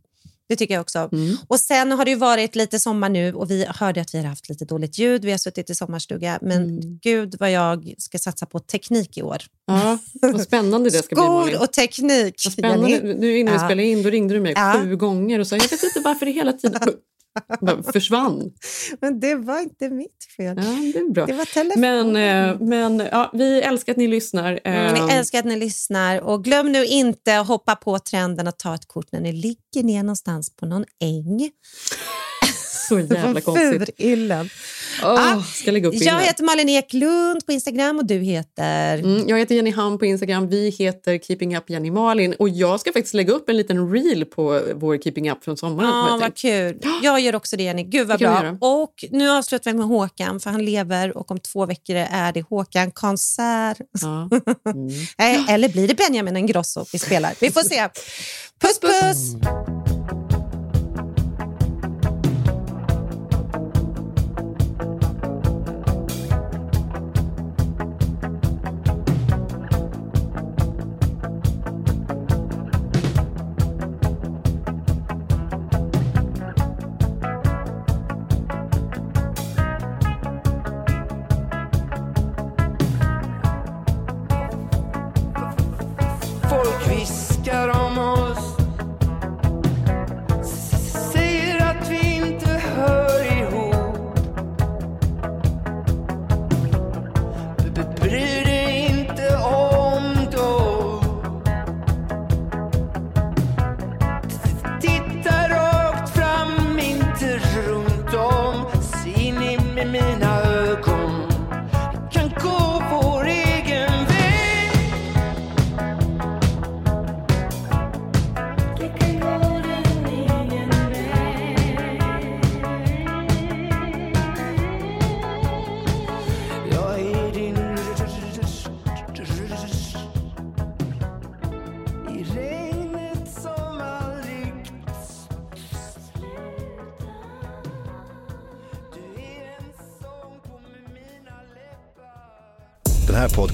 D: Det tycker jag också.
C: Mm.
D: Och Sen har det varit lite sommar nu och vi hörde att vi har haft lite dåligt ljud. Vi har suttit i sommarstuga. Men
C: Mm.
D: gud vad jag ska satsa på teknik i år.
C: Ja, vad spännande det ska bli Malin.
D: Skor och teknik.
C: Vad spännande. Nu innan vi
D: Ja.
C: spelade in då ringde du mig
D: Ja.
C: sju gånger och sa jag vet inte varför det hela tiden försvann.
D: Men det var inte mitt fel.
C: Ja, det är bra.
D: Det var telefon.
C: Men, eh, men ja, vi älskar att ni lyssnar.
D: Mm,
C: Eh,
D: vi älskar att ni lyssnar. Och glöm nu inte att hoppa på trenden och ta ett kort när ni ligger ner någonstans på någon äng.
C: Så jävla konstigt.
D: Furillen.
C: Åh, ska lägga upp
D: Jag heter Malin Eklund på Instagram och du heter...
C: Mm, jag heter Jenny Ham på Instagram. Vi heter Keeping Up Jenny Malin. Och jag ska faktiskt lägga upp en liten reel på vår Keeping Up från sommaren. har
D: Ja, vad kul. Jag gör också det, Jenny. Gud vad bra. Och nu avslutar vi med Håkan, för han lever och om två veckor är det Håkan-konsert.
C: Ja.
D: Eh, Eller blir det Benjamin Ingrosso vi spelar? Vi får se. Puss, puss!
N: Folk